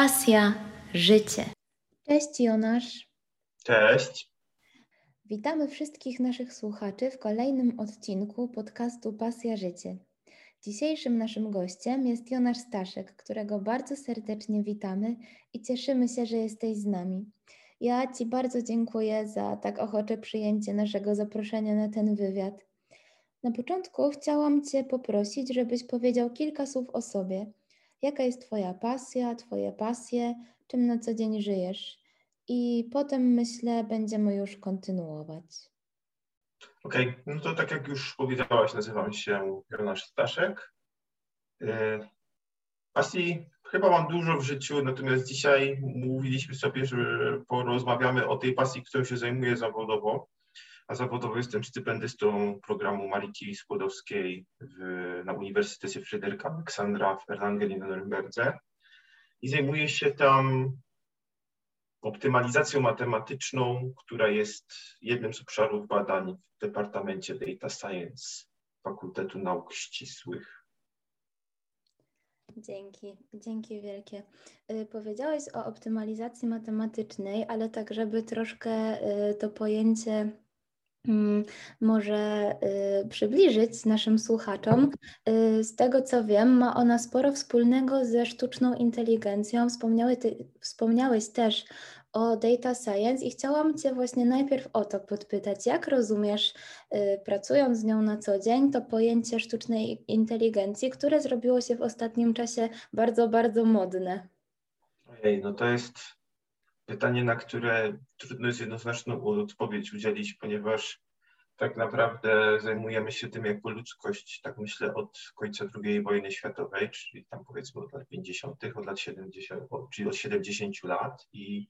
Pasja, życie. Cześć Jonasz. Cześć. Witamy wszystkich naszych słuchaczy w kolejnym odcinku podcastu Pasja Życie. Dzisiejszym naszym gościem jest Jonasz Staszek, którego bardzo serdecznie witamy i cieszymy się, że jesteś z nami. Ja Ci bardzo dziękuję za tak ochocze przyjęcie naszego zaproszenia na ten wywiad. Na początku chciałam Cię poprosić, żebyś powiedział kilka słów o sobie. Jaka jest Twoja pasja, Twoje pasje, czym na co dzień żyjesz? I potem myślę, będziemy już kontynuować. Okej, okay. no to tak jak już powiedziałaś, nazywam się Jonasz Staszek. Y, pasji chyba mam dużo w życiu, natomiast dzisiaj mówiliśmy sobie, że porozmawiamy o tej pasji, którą się zajmuję zawodowo a zawodowo jestem stypendystą programu Marii Skłodowskiej na Uniwersytecie Fryderyka Aleksandra w Erlangenie na Norymberdze i zajmuję się tam optymalizacją matematyczną, która jest jednym z obszarów badań w Departamencie Data Science Fakultetu Nauk Ścisłych. Dzięki, dzięki wielkie. Y, powiedziałeś o optymalizacji matematycznej, ale tak, żeby troszkę y, to pojęcie może y, przybliżyć naszym słuchaczom. Y, z tego co wiem, ma ona sporo wspólnego ze sztuczną inteligencją. Wspomniały ty, wspomniałeś też o data science i chciałam Cię właśnie najpierw o to podpytać. Jak rozumiesz, y, pracując z nią na co dzień, to pojęcie sztucznej inteligencji, które zrobiło się w ostatnim czasie bardzo, bardzo modne? Ojej, no to jest pytanie, na które trudno jest jednoznaczną odpowiedź udzielić, ponieważ tak naprawdę zajmujemy się tym jako ludzkość, tak myślę, od końca II wojny światowej, czyli tam powiedzmy od lat 50., od lat 70., czyli od 70 lat i,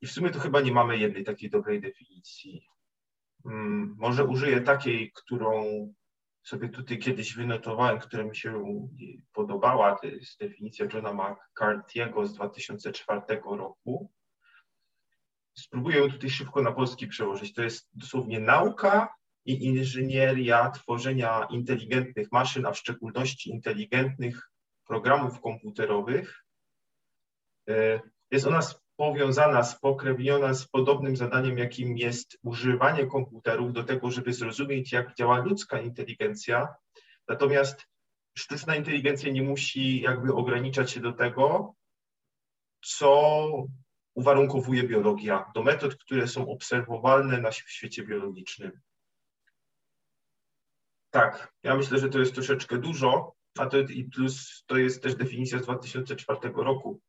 i w sumie to chyba nie mamy jednej takiej dobrej definicji. Hmm, może użyję takiej, którą sobie tutaj kiedyś wynotowałem, która mi się podobała, to jest definicja Johna McCarthy'ego z 2004 roku. Spróbuję ją tutaj szybko na polski przełożyć. To jest dosłownie nauka i inżynieria tworzenia inteligentnych maszyn, a w szczególności inteligentnych programów komputerowych. E, jest ona powiązana, spokrewniona z podobnym zadaniem, jakim jest używanie komputerów do tego, żeby zrozumieć, jak działa ludzka inteligencja. Natomiast sztuczna inteligencja nie musi jakby ograniczać się do tego, co uwarunkowuje biologia, do metod, które są obserwowalne na, świecie biologicznym. Tak, ja myślę, że to jest troszeczkę dużo, a to i plus to jest też definicja z 2004 roku.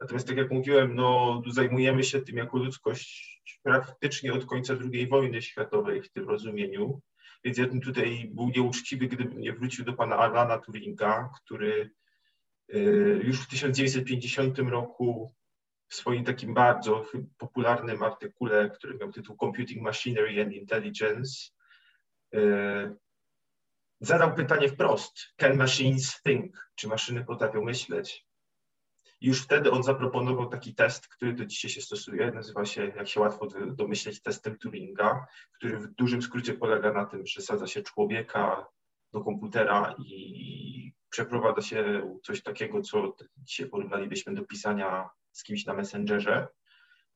Natomiast tak jak mówiłem, no, zajmujemy się tym jako ludzkość praktycznie od końca II wojny światowej w tym rozumieniu. Więc ja bym tutaj był nieuczciwy, gdybym nie wrócił do pana Alana Turinga, który y, już w 1950 roku w swoim takim bardzo popularnym artykule, który miał tytuł Computing Machinery and Intelligence, y, zadał pytanie wprost: Can machines think? Czy maszyny potrafią myśleć? Już wtedy on zaproponował taki test, który do dzisiaj się stosuje. Nazywa się, jak się łatwo domyśleć, testem Turinga, który w dużym skrócie polega na tym, że sadza się człowieka do komputera i przeprowadza się coś takiego, co dzisiaj porównalibyśmy do pisania z kimś na Messengerze.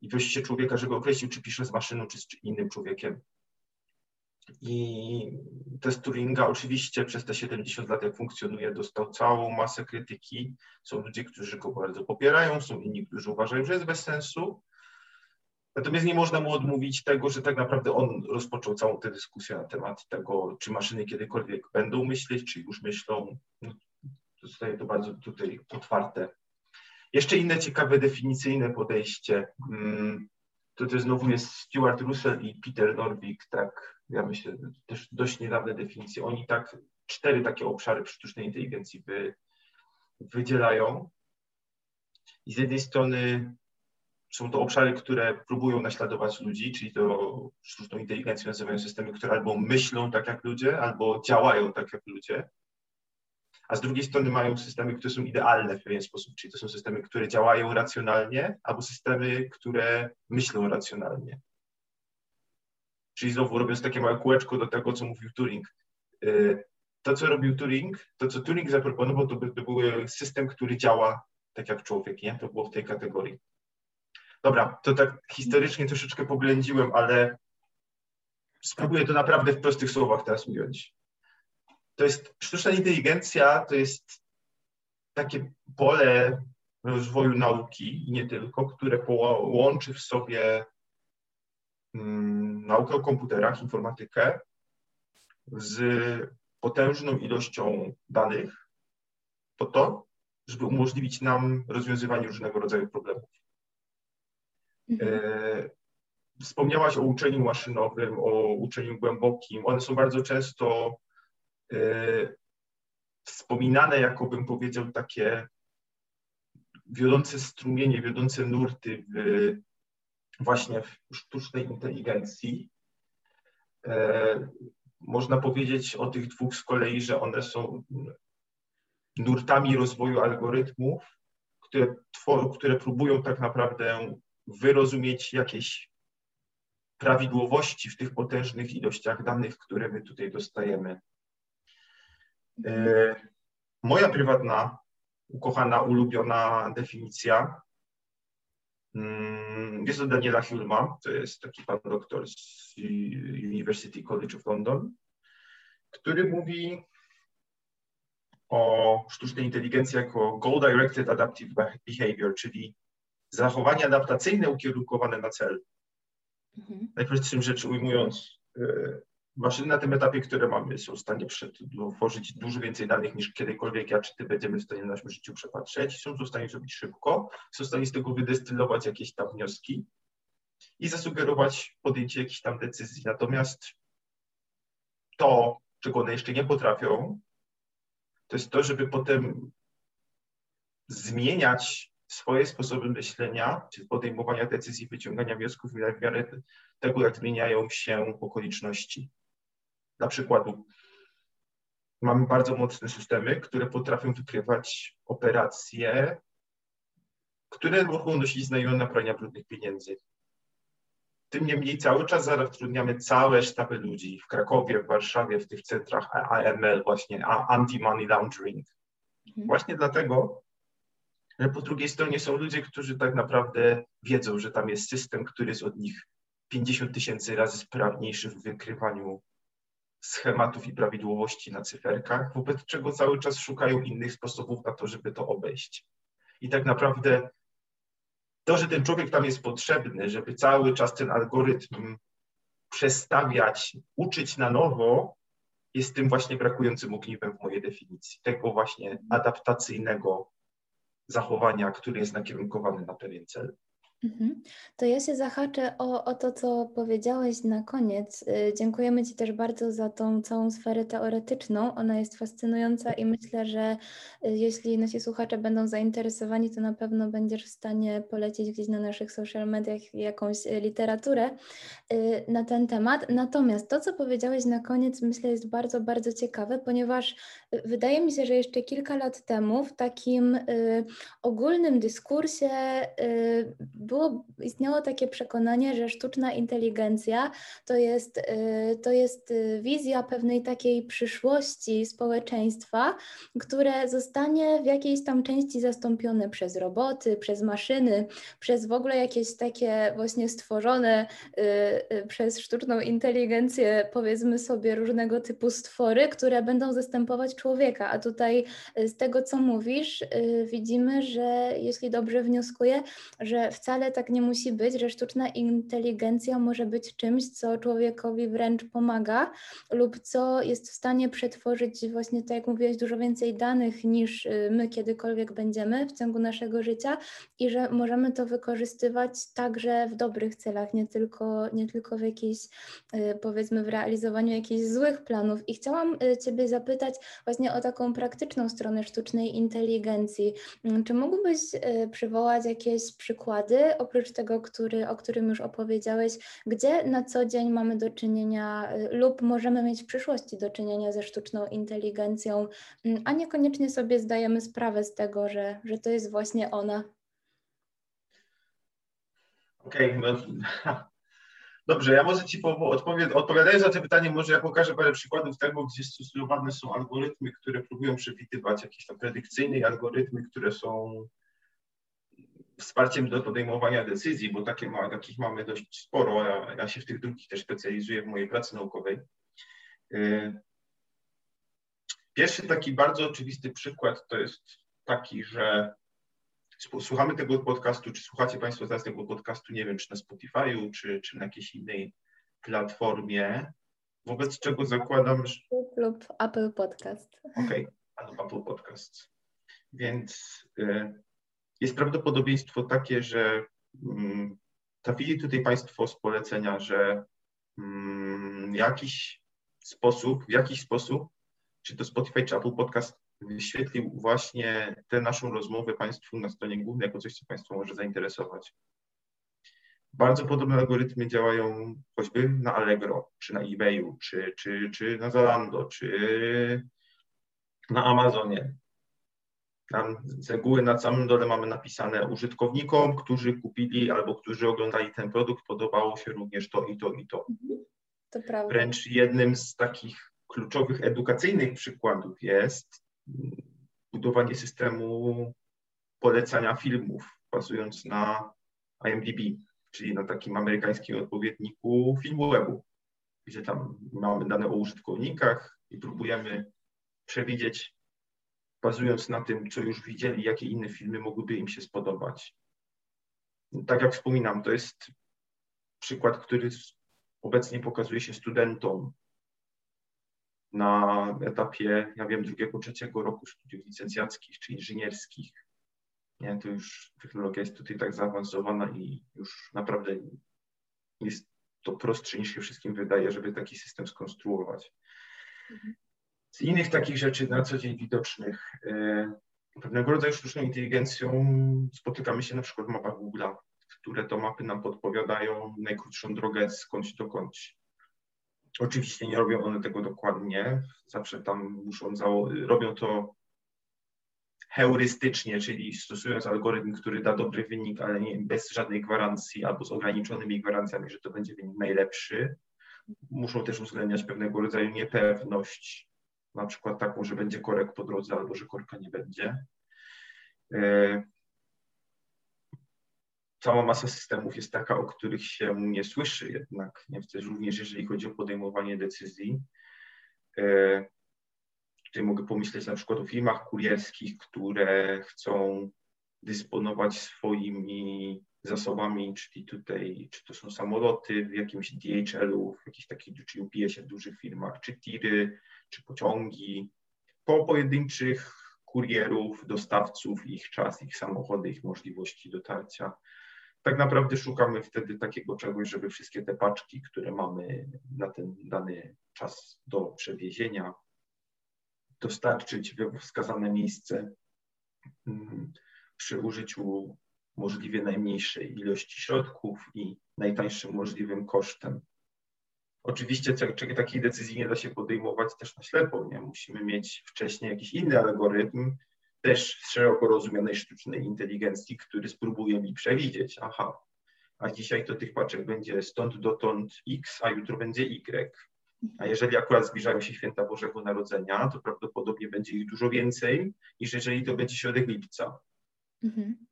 I prosi się człowieka, żeby określił, czy pisze z maszyną, czy z innym człowiekiem. I test Turinga oczywiście przez te 70 lat, jak funkcjonuje, dostał całą masę krytyki. Są ludzie, którzy go bardzo popierają, są inni, którzy uważają, że jest bez sensu. Natomiast nie można mu odmówić tego, że tak naprawdę on rozpoczął całą tę dyskusję na temat tego, czy maszyny kiedykolwiek będą myśleć, czy już myślą. No, zostaje to bardzo tutaj otwarte. Jeszcze inne ciekawe definicyjne podejście. Mm, to, to znowu jest Stuart Russell i Peter Norvig, tak ja myślę, też dość niedawne definicje. Oni tak, cztery takie obszary sztucznej inteligencji wy, wydzielają. I z jednej strony są to obszary, które próbują naśladować ludzi, czyli to sztuczną inteligencją nazywają systemy, które albo myślą tak jak ludzie, albo działają tak jak ludzie. A z drugiej strony mają systemy, które są idealne w pewien sposób, czyli to są systemy, które działają racjonalnie, albo systemy, które myślą racjonalnie. Czyli znowu robiąc takie małe kółeczko do tego, co mówił Turing. Y, to, co robił Turing, to, co Turing zaproponował, to, by, to był system, który działa tak jak człowiek, nie? To było w tej kategorii. Dobra, to tak historycznie troszeczkę poględziłem, ale spróbuję to naprawdę w prostych słowach teraz ująć. To jest sztuczna inteligencja, to jest takie pole rozwoju nauki i nie tylko, które łączy w sobie naukę o komputerach, informatykę z potężną ilością danych po to, żeby umożliwić nam rozwiązywanie różnego rodzaju problemów. Mhm. E, wspomniałaś o uczeniu maszynowym, o uczeniu głębokim. One są bardzo często e, wspominane jako, bym powiedział, takie wiodące strumienie, wiodące nurty w, właśnie w sztucznej inteligencji. E, można powiedzieć o tych dwóch z kolei, że one są nurtami rozwoju algorytmów, które, które próbują tak naprawdę wyrozumieć jakieś prawidłowości w tych potężnych ilościach danych, które my tutaj dostajemy. E, moja prywatna, ukochana, ulubiona definicja jest od Daniela Hulma, to jest taki pan doktor z University College of London, który mówi o sztucznej inteligencji jako goal-directed adaptive behavior, czyli zachowanie adaptacyjne ukierunkowane na cel. Mhm. Najprostszym rzecz ujmując, e, maszyny na tym etapie, które mamy, są w stanie tworzyć dużo więcej danych niż kiedykolwiek ja czy ty będziemy w stanie w naszym życiu przepatrzeć. Są w stanie zrobić szybko, są w stanie z tego wydestylować jakieś tam wnioski i zasugerować podjęcie jakichś tam decyzji. Natomiast to, czego one jeszcze nie potrafią, to jest to, żeby potem zmieniać swoje sposoby myślenia, czy podejmowania decyzji, wyciągania wniosków w miarę tego, jak zmieniają się okoliczności. Dla przykładu, mamy bardzo mocne systemy, które potrafią wykrywać operacje, które mogą nosić znamiona prania brudnych pieniędzy. Tym niemniej cały czas zatrudniamy całe sztaby ludzi w Krakowie, w Warszawie, w tych centrach AML, właśnie Anti-Money Laundering. Mhm. Właśnie dlatego, że po drugiej stronie są ludzie, którzy tak naprawdę wiedzą, że tam jest system, który jest od nich 50 tysięcy razy sprawniejszy w wykrywaniu schematów i prawidłowości na cyferkach, wobec czego cały czas szukają innych sposobów na to, żeby to obejść. I tak naprawdę to, że ten człowiek tam jest potrzebny, żeby cały czas ten algorytm przestawiać, uczyć na nowo, jest tym właśnie brakującym ogniwem w mojej definicji, tego właśnie adaptacyjnego zachowania, który jest nakierunkowany na pewien cel. Mhm. To ja się zahaczę o, o to, co powiedziałeś na koniec. Y, dziękujemy Ci też bardzo za tą całą sferę teoretyczną. Ona jest fascynująca i myślę, że y, jeśli nasi słuchacze będą zainteresowani, to na pewno będziesz w stanie polecić gdzieś na naszych social mediach jakąś y, literaturę na ten temat. Natomiast to, co powiedziałeś na koniec, myślę, jest bardzo, bardzo ciekawe, ponieważ wydaje mi się, że jeszcze kilka lat temu w takim ogólnym dyskursie było, istniało takie przekonanie, że sztuczna inteligencja to jest, y, to jest y, wizja pewnej takiej przyszłości społeczeństwa, które zostanie w jakiejś tam części zastąpione przez roboty, przez maszyny, przez w ogóle jakieś takie właśnie stworzone y, przez sztuczną inteligencję, powiedzmy sobie, różnego typu stwory, które będą zastępować człowieka. A tutaj z tego, co mówisz, widzimy, że jeśli dobrze wnioskuję, że wcale wcale tak nie musi być, że sztuczna inteligencja może być czymś, co człowiekowi wręcz pomaga lub co jest w stanie przetworzyć właśnie, tak jak mówiłeś, dużo więcej danych niż y, my kiedykolwiek będziemy w ciągu naszego życia i że możemy to wykorzystywać także w dobrych celach, nie tylko, nie tylko w jakiejś, y, powiedzmy, w realizowaniu jakichś złych planów. I chciałam y, Ciebie zapytać właśnie o taką praktyczną stronę sztucznej inteligencji. Mm, czy mógłbyś przywołać jakieś przykłady oprócz tego, który, o którym już opowiedziałeś, gdzie na co dzień mamy do czynienia y, lub możemy mieć w przyszłości do czynienia ze sztuczną inteligencją, mm, a niekoniecznie sobie zdajemy sprawę z tego, że, że to jest właśnie ona. Okej, okay, no, dobrze, ja może Ci odpowiem, odpowiadając na to pytanie, może ja pokażę parę przykładów tego, gdzie stosowane są algorytmy, które próbują przewidywać jakieś tam predykcyjne algorytmy, które są wsparciem do podejmowania decyzji, bo takie ma, takich mamy dość sporo, ja, ja się w tych drugich też specjalizuję w mojej pracy naukowej. Y, pierwszy taki bardzo oczywisty przykład to jest taki, że słuchamy tego podcastu, czy słuchacie Państwo teraz tego podcastu, nie wiem, czy na Spotify'u, czy, czy na jakiejś innej platformie, wobec czego zakładam, że... Lub Apple Podcast. Okej, okay, Apple Podcast. Więc y, jest prawdopodobieństwo takie, że mm, trafili tutaj Państwo z polecenia, że mm, jakiś sposób, w jakiś sposób, czy to Spotify, czy Apple Podcast wyświetlił właśnie tę naszą rozmowę Państwu na stronie głównej jako coś, co Państwa może zainteresować. Bardzo podobne algorytmy działają choćby na Allegro, czy na eBayu, czy, czy, czy na Zalando, czy na Amazonie. Tam z reguły na samym dole mamy napisane użytkownikom, którzy kupili albo którzy oglądali ten produkt, podobało się również to i to i to. To prawda. Wręcz jednym z takich kluczowych edukacyjnych przykładów jest budowanie systemu polecania filmów bazując na IMDb, czyli na takim amerykańskim odpowiedniku filmu webu, gdzie tam mamy dane o użytkownikach i próbujemy przewidzieć, bazując na tym, co już widzieli, jakie inne filmy mogłyby im się spodobać. Tak jak wspominam, to jest przykład, który obecnie pokazuje się studentom na etapie, ja wiem, drugiego, trzeciego roku studiów licencjackich czy inżynierskich. Nie, to już technologia jest tutaj tak zaawansowana i już naprawdę jest to prostsze niż się wszystkim wydaje, żeby taki system skonstruować. Z innych takich rzeczy na co dzień widocznych, e, pewnego rodzaju sztuczną inteligencją spotykamy się na przykład w mapach Google'a, które to mapy nam podpowiadają najkrótszą drogę skądś dokądś. Oczywiście nie robią one tego dokładnie, zawsze tam muszą, robią to heurystycznie, czyli stosując algorytm, który da dobry wynik, ale nie, bez żadnej gwarancji albo z ograniczonymi gwarancjami, że to będzie wynik najlepszy. Muszą też uwzględniać pewnego rodzaju niepewność, na przykład taką, że będzie korek po drodze albo że korka nie będzie. E, cała masa systemów jest taka, o których się nie słyszy jednak, nie? Również jeżeli chodzi o podejmowanie decyzji. E, tutaj mogę pomyśleć na przykład o firmach kurierskich, które chcą dysponować swoimi zasobami, czyli tutaj, czy to są samoloty w jakimś DHL-u, w jakichś takich, czy UPS-ie w dużych firmach, czy tiry, czy pociągi, po pojedynczych kurierów, dostawców, ich czas, ich samochody, ich możliwości dotarcia. Tak naprawdę szukamy wtedy takiego czegoś, żeby wszystkie te paczki, które mamy na ten dany czas do przewiezienia, dostarczyć we wskazane miejsce mm, przy użyciu możliwie najmniejszej ilości środków i najtańszym możliwym kosztem. Oczywiście takiej decyzji nie da się podejmować też na ślepo. Nie? Musimy mieć wcześniej jakiś inny algorytm, też szeroko rozumianej sztucznej inteligencji, który spróbuje mi przewidzieć, aha, a dzisiaj to tych paczek będzie stąd dotąd X, a jutro będzie Y. A jeżeli akurat zbliżają się święta Bożego Narodzenia, to prawdopodobnie będzie ich dużo więcej, niż jeżeli to będzie środek lipca. Mhm.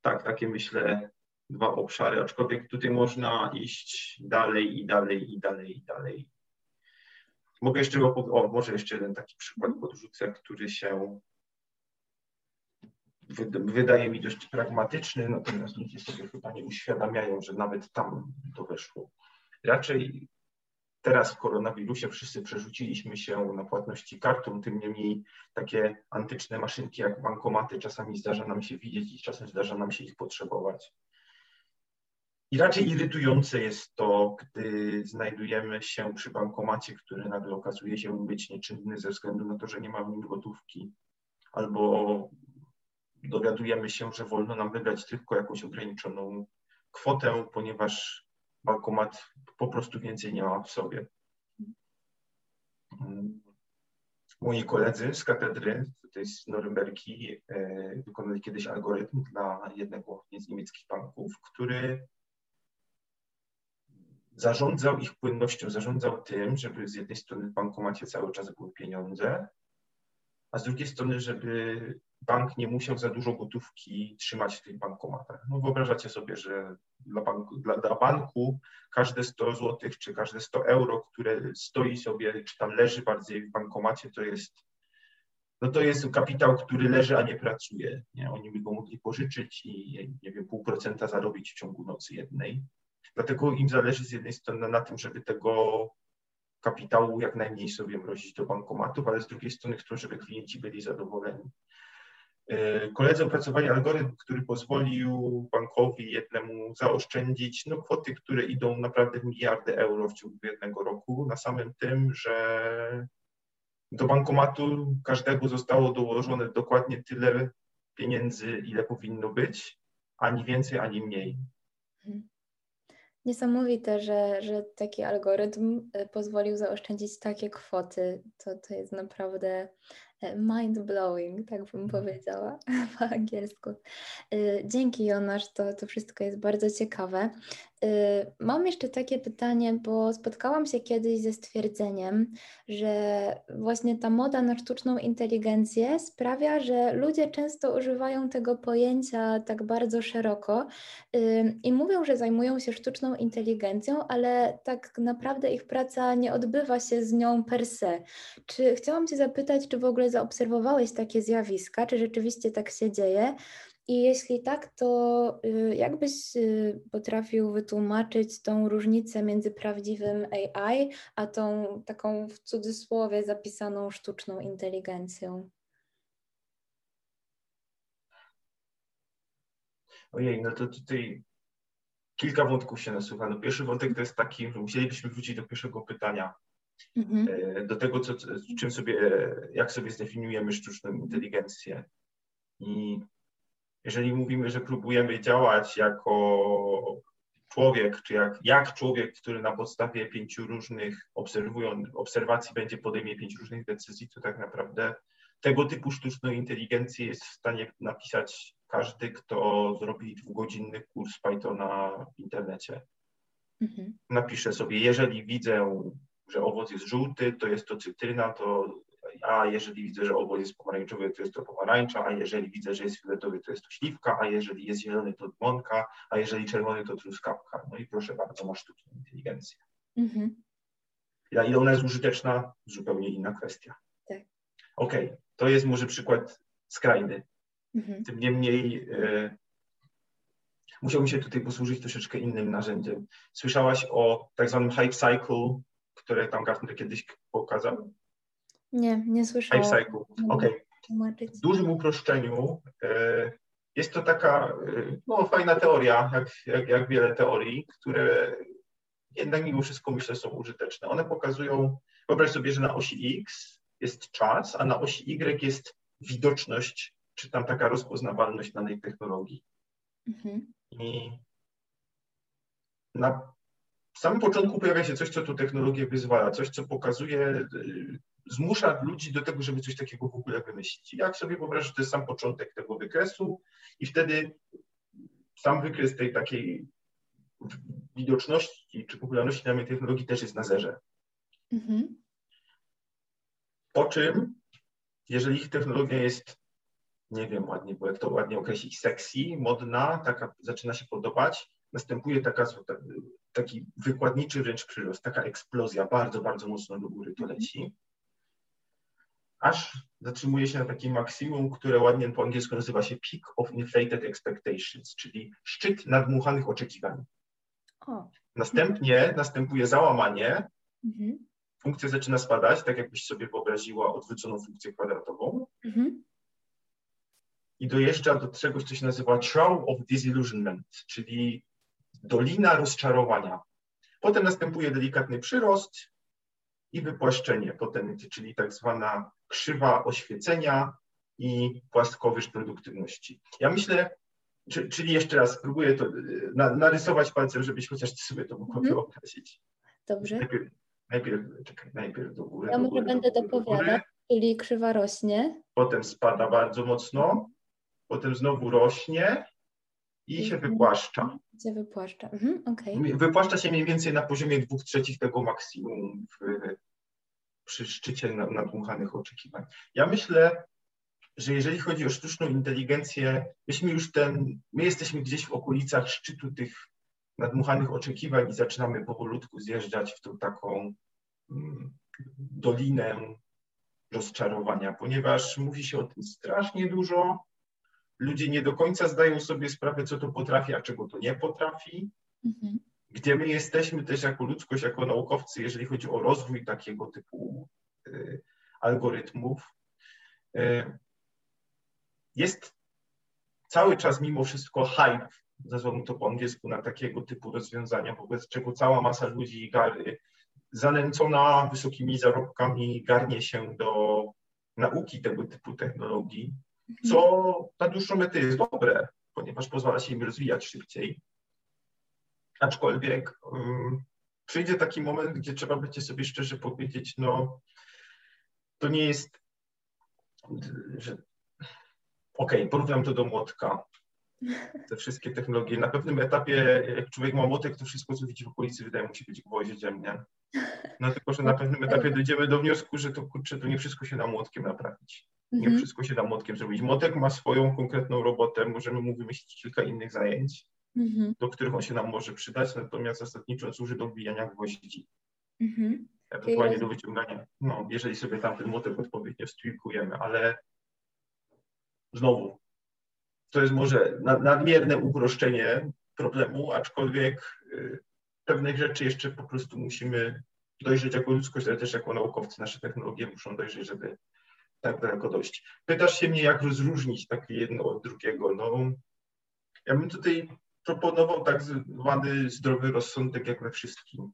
Tak, takie myślę dwa obszary, aczkolwiek tutaj można iść dalej i dalej i dalej i dalej. Mogę jeszcze, o, może jeszcze jeden taki przykład podrzucę, który się wydaje mi dość pragmatyczny, natomiast ludzie sobie chyba nie uświadamiają, że nawet tam to weszło. Raczej teraz w koronawirusie wszyscy przerzuciliśmy się na płatności kartą, tym niemniej takie antyczne maszynki jak bankomaty czasami zdarza nam się widzieć i czasem zdarza nam się ich potrzebować. I raczej irytujące jest to, gdy znajdujemy się przy bankomacie, który nagle okazuje się być nieczynny ze względu na to, że nie ma w nim gotówki, albo dowiadujemy się, że wolno nam wybrać tylko jakąś ograniczoną kwotę, ponieważ bankomat po prostu więcej nie ma w sobie. Moi koledzy z katedry, tutaj z Norymberki, e, wykonali kiedyś algorytm dla jednego z niemieckich banków, który zarządzał ich płynnością, zarządzał tym, żeby z jednej strony w bankomacie cały czas były pieniądze, a z drugiej strony, żeby bank nie musiał za dużo gotówki trzymać w tych bankomatach. No wyobrażacie sobie, że dla banku, dla, dla banku każde 100 zł czy każde 100 euro, które stoi sobie, czy tam leży bardziej w bankomacie, to jest no to jest kapitał, który leży, a nie pracuje. Nie? Oni by go mogli pożyczyć i nie wiem, pół procenta zarobić w ciągu nocy jednej. Dlatego im zależy z jednej strony na tym, żeby tego kapitału jak najmniej sobie mrozić do bankomatów, ale z drugiej strony chcą, żeby klienci byli zadowoleni. E, koledzy opracowali algorytm, który pozwolił bankowi jednemu zaoszczędzić no, kwoty, które idą naprawdę w miliardy euro w ciągu jednego roku, na samym tym, że do bankomatu każdego zostało dołożone dokładnie tyle pieniędzy, ile powinno być, ani więcej, ani mniej. Mhm. Niesamowite, że, że taki algorytm y, pozwolił zaoszczędzić takie kwoty. To, to jest naprawdę e, mind blowing, tak bym mhm. powiedziała po angielsku. Y, dzięki Jonasz, to, to wszystko jest bardzo ciekawe. Y, mam jeszcze takie pytanie, bo spotkałam się kiedyś ze stwierdzeniem, że właśnie ta moda na sztuczną inteligencję sprawia, że ludzie często używają tego pojęcia tak bardzo szeroko y, i mówią, że zajmują się sztuczną inteligencją, ale tak naprawdę ich praca nie odbywa się z nią per se. Czy chciałam Cię zapytać, czy w ogóle zaobserwowałeś takie zjawiska, czy rzeczywiście tak się dzieje? I jeśli tak, to y, jak byś y, potrafił wytłumaczyć tą różnicę między prawdziwym AI, a tą taką w cudzysłowie zapisaną sztuczną inteligencją? Ojej, no to tutaj kilka wątków się nasuwa. No pierwszy wątek to jest taki, że musielibyśmy wrócić do pierwszego pytania. Mhm. E, do tego, co, czym sobie, jak sobie zdefiniujemy sztuczną inteligencję. I jeżeli mówimy, że próbujemy działać jako człowiek, czy jak, jak człowiek, który na podstawie pięciu różnych obserwują, obserwacji będzie podejmie pięć różnych decyzji, to tak naprawdę tego typu sztuczną inteligencję jest w stanie napisać każdy, kto zrobi dwugodzinny kurs Pythona w internecie. Mhm. Napiszę sobie, jeżeli widzę, że owoc jest żółty, to jest to cytryna, to a jeżeli widzę, że owoc jest pomarańczowy, to jest to pomarańcza, a jeżeli widzę, że jest fioletowy, to jest to śliwka, a jeżeli jest zielony, to dmonka, a jeżeli czerwony, to truskawka. No i proszę bardzo, masz sztuczną inteligencję. Mhm. Ja, ile ona jest użyteczna? Zupełnie inna kwestia. Tak. Okej, okay. to jest może przykład skrajny. Mhm. Tym niemniej e, musiałbym się tutaj posłużyć troszeczkę innym narzędziem. Słyszałaś o tak zwanym hype cycle, które tam Gartner kiedyś pokazał? Nie, nie słyszałam. Life cycle. Okej. Okay. W dużym uproszczeniu e, jest to taka e, no, fajna teoria, jak, jak, jak wiele teorii, które jednak mimo wszystko myślę są użyteczne. One pokazują, wyobraź sobie, że na osi X jest czas, a na osi Y jest widoczność, czy tam taka rozpoznawalność danej technologii. Mhm. I na samym początku pojawia się coś, co tu technologię wyzwala, coś, co pokazuje e, zmusza ludzi do tego, żeby coś takiego w ogóle wymyślić. Jak sobie wyobrażasz, to jest sam początek tego wykresu i wtedy sam wykres tej takiej widoczności czy popularności danej technologii też jest na zerze. Mhm. Po czym, jeżeli ich technologia jest, nie wiem ładnie, bo jak to ładnie określić, sexy, modna, taka zaczyna się podobać, następuje taka, taki wykładniczy wręcz przyrost, taka eksplozja, bardzo, bardzo mocno do góry to leci aż zatrzymuje się na takim maksimum, które ładnie po angielsku nazywa się peak of inflated expectations, czyli szczyt nadmuchanych oczekiwań. O. Następnie następuje załamanie, mhm. funkcja zaczyna spadać, tak jakbyś sobie wyobraziła odwróconą funkcję kwadratową. Mhm. I dojeżdża do czegoś, co się nazywa trough of disillusionment, czyli dolina rozczarowania. Potem następuje delikatny przyrost, i wypłaszczenie potem, czyli tak zwana krzywa oświecenia i płaskowyż produktywności. Ja myślę, czy, czyli jeszcze raz spróbuję to na, narysować palcem, żebyś chociaż sobie to mogła mhm. wyobrazić. Dobrze. Najpierw, najpierw, czekaj, najpierw do góry. Ja może będę dopowiadać, czyli krzywa rośnie. Potem spada bardzo mocno, potem znowu rośnie i się mhm. wypłaszcza. Się wypłaszcza. Mhm, okay. Wypłaszcza się mniej więcej na poziomie dwóch trzecich tego maksimum w, przy szczycie nadmuchanych oczekiwań. Ja myślę, że jeżeli chodzi o sztuczną inteligencję, myśmy już ten, my jesteśmy gdzieś w okolicach szczytu tych nadmuchanych oczekiwań i zaczynamy powolutku zjeżdżać w tą taką mm, dolinę rozczarowania, ponieważ mówi się o tym strasznie dużo. Ludzie nie do końca zdają sobie sprawę, co to potrafi, a czego to nie potrafi. Mhm. Gdzie my jesteśmy też jako ludzkość, jako naukowcy, jeżeli chodzi o rozwój takiego typu y, algorytmów. Y, jest cały czas mimo wszystko hype, nazwałbym to po angielsku, na takiego typu rozwiązania, wobec czego cała masa ludzi gary, zanęcona wysokimi zarobkami garnie się do nauki tego typu technologii, co na dłuższą metę jest dobre, ponieważ pozwala się im rozwijać szybciej. Aczkolwiek um, przyjdzie taki moment, gdzie trzeba będzie sobie szczerze powiedzieć, no to nie jest, że okej, okay, porównam to do młotka. Te wszystkie technologie. Na pewnym etapie, jak człowiek ma młotek, to wszystko, co widzi w okolicy, wydaje mu się być gwoździem, nie? No tylko, że na pewnym etapie dojdziemy do wniosku, że to kurczę, to nie wszystko się da młotkiem naprawić. Nie mhm. wszystko się da młotkiem zrobić. Młotek ma swoją konkretną robotę, możemy mu wymyślić kilka innych zajęć, mhm. do których on się nam może przydać, natomiast zasadniczo służy do wbijania gwoździ. Mhm. Ewentualnie do wyciągania, no, jeżeli sobie tam ten młotek odpowiednio stwilkujemy, ale znowu, to jest może nadmierne uproszczenie problemu, aczkolwiek y, pewnych rzeczy jeszcze po prostu musimy dojrzeć jako ludzkość, ale też jako naukowcy. Nasze technologie muszą dojrzeć, żeby tak daleko dojść. Pytasz się mnie, jak rozróżnić takie jedno od drugiego. No, ja bym tutaj proponował tak zwany zdrowy rozsądek jak we wszystkim.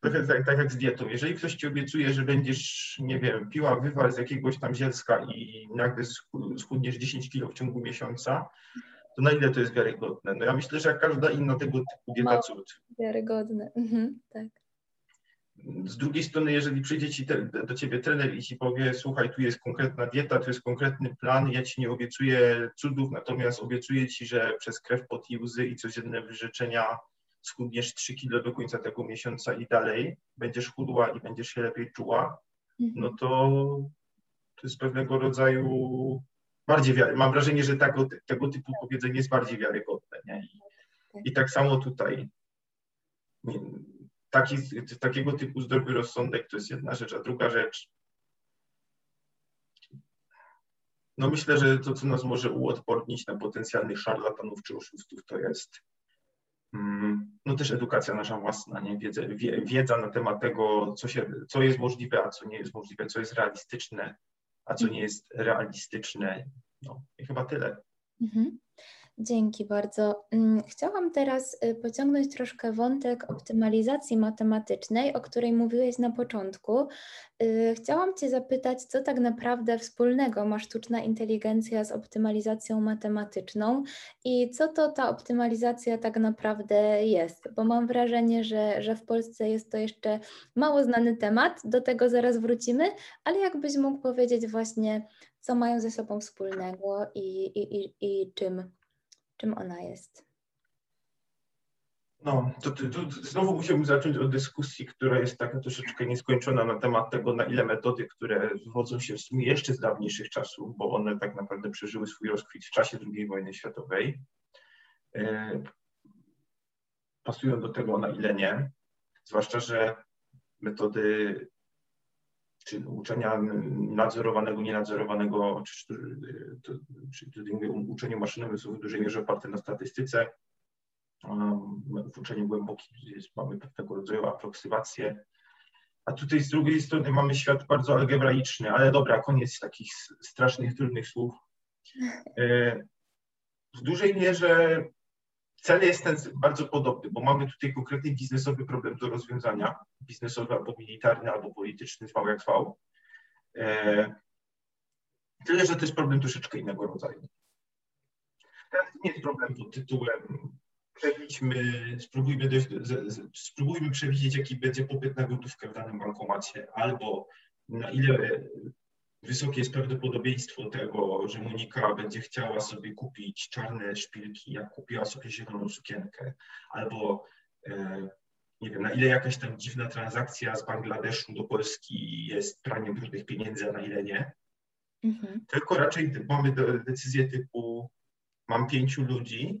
Tak, tak, tak jak z dietą. Jeżeli ktoś ci obiecuje, że będziesz, nie wiem, piła wywar z jakiegoś tam zielska i nagle schudniesz 10 kilo w ciągu miesiąca, to na ile to jest wiarygodne? No ja myślę, że jak każda inna tego typu dieta cud. Wiarygodne, mhm, tak. Z drugiej strony, jeżeli przyjdzie ci te, do ciebie trener i ci powie, słuchaj, tu jest konkretna dieta, tu jest konkretny plan, ja ci nie obiecuję cudów, natomiast obiecuję ci, że przez krew, pot i łzy i codzienne wyrzeczenia schudniesz 3 kilo do końca tego miesiąca i dalej, będziesz chudła i będziesz się lepiej czuła, mhm. no to to jest pewnego rodzaju bardziej wiary. Mam wrażenie, że tego, tego typu powiedzenie jest bardziej wiarygodne. Nie? I, I tak samo tutaj. Taki, takiego typu zdrowy rozsądek to jest jedna rzecz, a druga rzecz. No myślę, że to, co nas może uodpornić na potencjalnych szarlatanów czy oszustów, to jest mm, no też edukacja nasza własna, nie? Wiedza, wiedza na temat tego, co, się, co jest możliwe, a co nie jest możliwe, co jest realistyczne, a co nie jest realistyczne. No i chyba tyle. Mhm. Dzięki bardzo. Mm, chciałam teraz y, pociągnąć troszkę wątek optymalizacji matematycznej, o której mówiłeś na początku. Y, chciałam Cię zapytać, co tak naprawdę wspólnego ma sztuczna inteligencja z optymalizacją matematyczną i co to ta optymalizacja tak naprawdę jest, bo mam wrażenie, że, że w Polsce jest to jeszcze mało znany temat, do tego zaraz wrócimy, ale jakbyś mógł powiedzieć właśnie, co mają ze sobą wspólnego i, i, i, i czym czym ona jest? No, to, to, to, znowu musiałbym zacząć od dyskusji, która jest taka troszeczkę nieskończona na temat tego, na ile metody, które wywodzą się sumie jeszcze z dawniejszych czasów, bo one tak naprawdę przeżyły swój rozkwit w czasie II wojny światowej, e, pasują do tego, na ile nie. Zwłaszcza, że metody czy uczenia nadzorowanego, nienadzorowanego, czy, czy, czy, czy uczenie maszynowym są w dużej mierze oparte na statystyce. W uczeniu głębokim mamy pewnego rodzaju aproksymację. A tutaj z drugiej strony mamy świat bardzo algebraiczny, ale dobra, koniec takich strasznych, trudnych słów. E, w dużej mierze Cel jest ten bardzo podobny, bo mamy tutaj konkretny biznesowy problem do rozwiązania, biznesowy albo militarny, albo polityczny, zwał jak zwał. E, tyle, że to jest problem troszeczkę innego rodzaju. Teraz nie jest problem pod tytułem przewidzimy, spróbujmy, z, z, spróbujmy przewidzieć, jaki będzie popyt na gotówkę w danym bankomacie, albo na ile wysokie jest prawdopodobieństwo tego, że Monika będzie chciała sobie kupić czarne szpilki, jak kupiła sobie zieloną sukienkę, albo e, nie wiem, na ile jakaś tam dziwna transakcja z Bangladeszu do Polski jest praniem brudnych pieniędzy, a na ile nie. mhm. tylko raczej mamy decyzję typu mam pięciu ludzi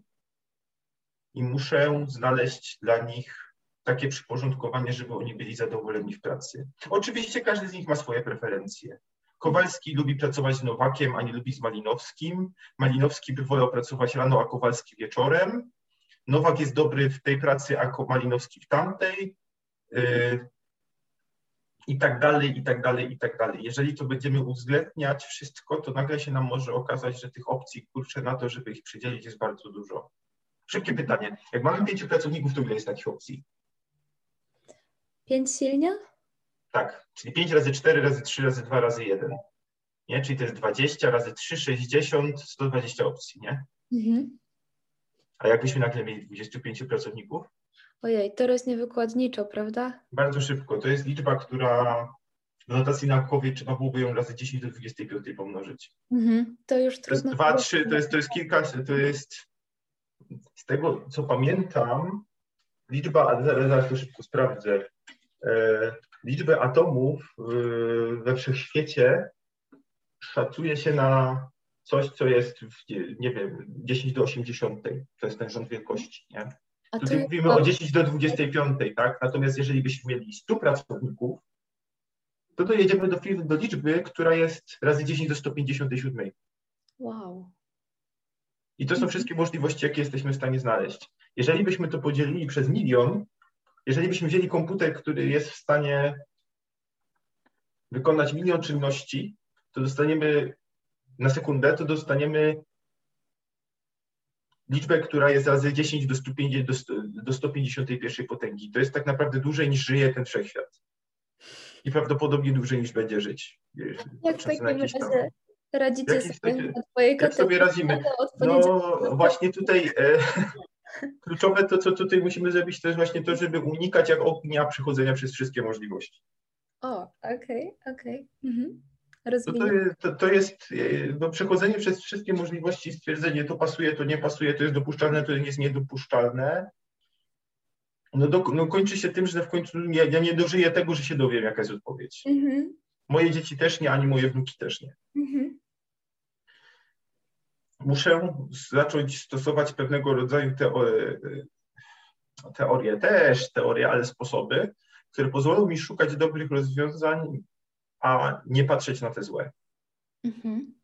i muszę znaleźć dla nich takie przyporządkowanie, żeby oni byli zadowoleni w pracy. Oczywiście każdy z nich ma swoje preferencje. Kowalski lubi pracować z Nowakiem, a nie lubi z Malinowskim. Malinowski by wolał pracować rano, a Kowalski wieczorem. Nowak jest dobry w tej pracy, a Malinowski w tamtej. Yy, I tak dalej, i tak dalej, i tak dalej. Jeżeli to będziemy uwzględniać wszystko, to nagle się nam może okazać, że tych opcji, kurczę, na to, żeby ich przydzielić jest bardzo dużo. Szybkie pytanie. Jak mamy pięciu pracowników, to ile jest takich opcji? Pięć silnia? Tak, czyli 5 razy 4 razy 3 razy 2 razy 1. Nie? Czyli to jest 20 razy 3, 60, 120 opcji, nie? Mhm. A jakbyśmy nagle mieli 25 pracowników? Ojej, teraz niewykładniczo, prawda? Bardzo szybko. To jest liczba, która w notacji naukowej trzeba byłoby ją razy 10 do 25 pomnożyć. Mhm. To już trudno. To jest 2, 3, to jest, to jest kilka, to jest z tego, co pamiętam, liczba, ale zaraz to szybko sprawdzę, e, liczbę atomów we wszechświecie szacuje się na coś, co jest, w, nie wiem, 10 do 80. To jest ten rząd wielkości, nie? A Tutaj mówimy o 10 do 25, tak? Natomiast jeżeli byśmy mieli 100 pracowników, to dojedziemy do, do liczby, która jest razy 10 do 157. Wow. I to są wszystkie możliwości, jakie jesteśmy w stanie znaleźć. Jeżeli byśmy to podzielili przez milion, jeżeli byśmy wzięli komputer, który jest w stanie wykonać milion czynności, to dostaniemy na sekundę, to dostaniemy liczbę, która jest razy 10 do, 150, do, do 151 potęgi. To jest tak naprawdę dłużej niż żyje ten wszechświat. I prawdopodobnie dłużej niż będzie żyć. Jak w takim razie radzicie sobie na twojej Jak sobie radzimy? No właśnie tutaj e, kluczowe to, co tutaj musimy zrobić, to jest właśnie to, żeby unikać jak ognia przechodzenia przez wszystkie możliwości. O, okej, okay, okej. Okay. Mhm. To, to, to jest no, przechodzenie przez wszystkie możliwości, stwierdzenie to pasuje, to nie pasuje, to jest dopuszczalne, to jest niedopuszczalne. No, do, no kończy się tym, że w końcu ja, ja nie dożyję tego, że się dowiem, jaka jest odpowiedź. Mhm. Moje dzieci też nie, ani moje wnuki też nie. Mhm muszę zacząć stosować pewnego rodzaju teorie, teorie też, teorie, ale sposoby, które pozwolą mi szukać dobrych rozwiązań, a nie patrzeć na te złe. Mhm.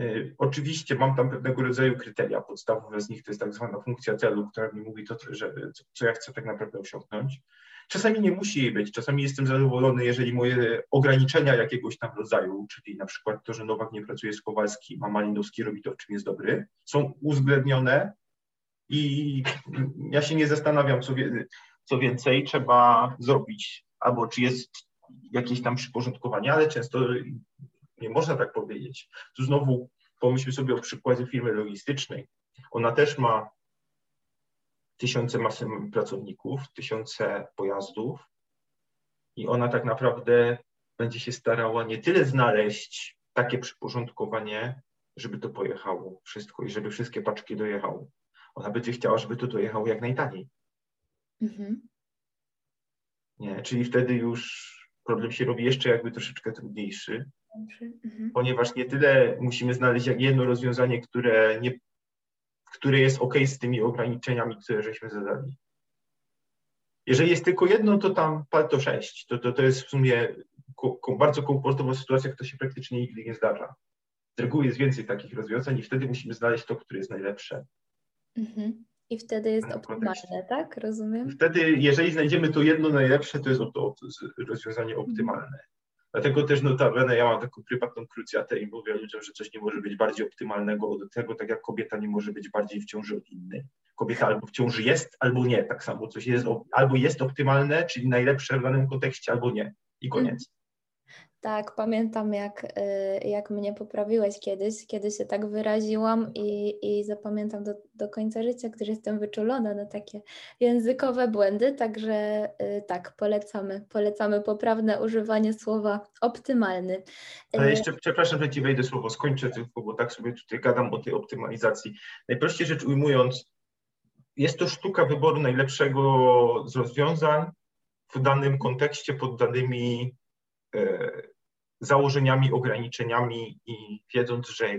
Y, oczywiście mam tam pewnego rodzaju kryteria. Podstawowe z nich to jest tak zwana funkcja celu, która mi mówi to, że, co ja chcę tak naprawdę osiągnąć. Czasami nie musi jej być, czasami jestem zadowolony, jeżeli moje ograniczenia jakiegoś tam rodzaju, czyli na przykład to, że Nowak nie pracuje z Kowalskim, a Malinowski robi to, w czym jest dobry, są uwzględnione i ja się nie zastanawiam, co, wie, co więcej trzeba zrobić, albo czy jest jakieś tam przyporządkowanie, ale często nie można tak powiedzieć. Tu znowu pomyślmy sobie o przykładzie firmy logistycznej. Ona też ma tysiące masy pracowników, tysiące pojazdów i ona tak naprawdę będzie się starała nie tyle znaleźć takie przyporządkowanie, żeby to pojechało wszystko i żeby wszystkie paczki dojechały. Ona będzie chciała, żeby to dojechało jak najtaniej. Mhm. Nie, czyli wtedy już problem się robi jeszcze jakby troszeczkę trudniejszy, mhm. ponieważ nie tyle musimy znaleźć jedno rozwiązanie, które nie który jest ok z tymi ograniczeniami, które żeśmy zadali. Jeżeli jest tylko jedno, to tam to 6. To, to, to jest w sumie bardzo komfortowa sytuacja, która się praktycznie nigdy nie zdarza. Z reguły jest więcej takich rozwiązań i wtedy musimy znaleźć to, które jest najlepsze. Mhm. I wtedy jest optymalne, tak? Rozumiem? Wtedy, jeżeli znajdziemy to jedno najlepsze, to jest to rozwiązanie optymalne. Dlatego też notabene ja mam taką prywatną krucjatę i mówię ludziom, że coś nie może być bardziej optymalnego od tego, tak jak kobieta nie może być bardziej w ciąży od innej. Kobieta albo w ciąży jest, albo nie. Tak samo coś jest, albo jest optymalne, czyli najlepsze w danym kontekście, albo nie. I koniec. Tak, pamiętam jak, y, jak mnie poprawiłeś kiedyś, kiedy się tak wyraziłam i, i zapamiętam do, do końca życia, gdyż jestem wyczulona na takie językowe błędy, także y, tak, polecamy, polecamy poprawne używanie słowa optymalny. Ale y, jeszcze, przepraszam, że Ci wejdę słowo, skończę tylko, bo tak sobie tutaj gadam o tej optymalizacji. Najprościej rzecz ujmując, jest to sztuka wyboru najlepszego z rozwiązań w danym kontekście, pod danymi założeniami, ograniczeniami i wiedząc, że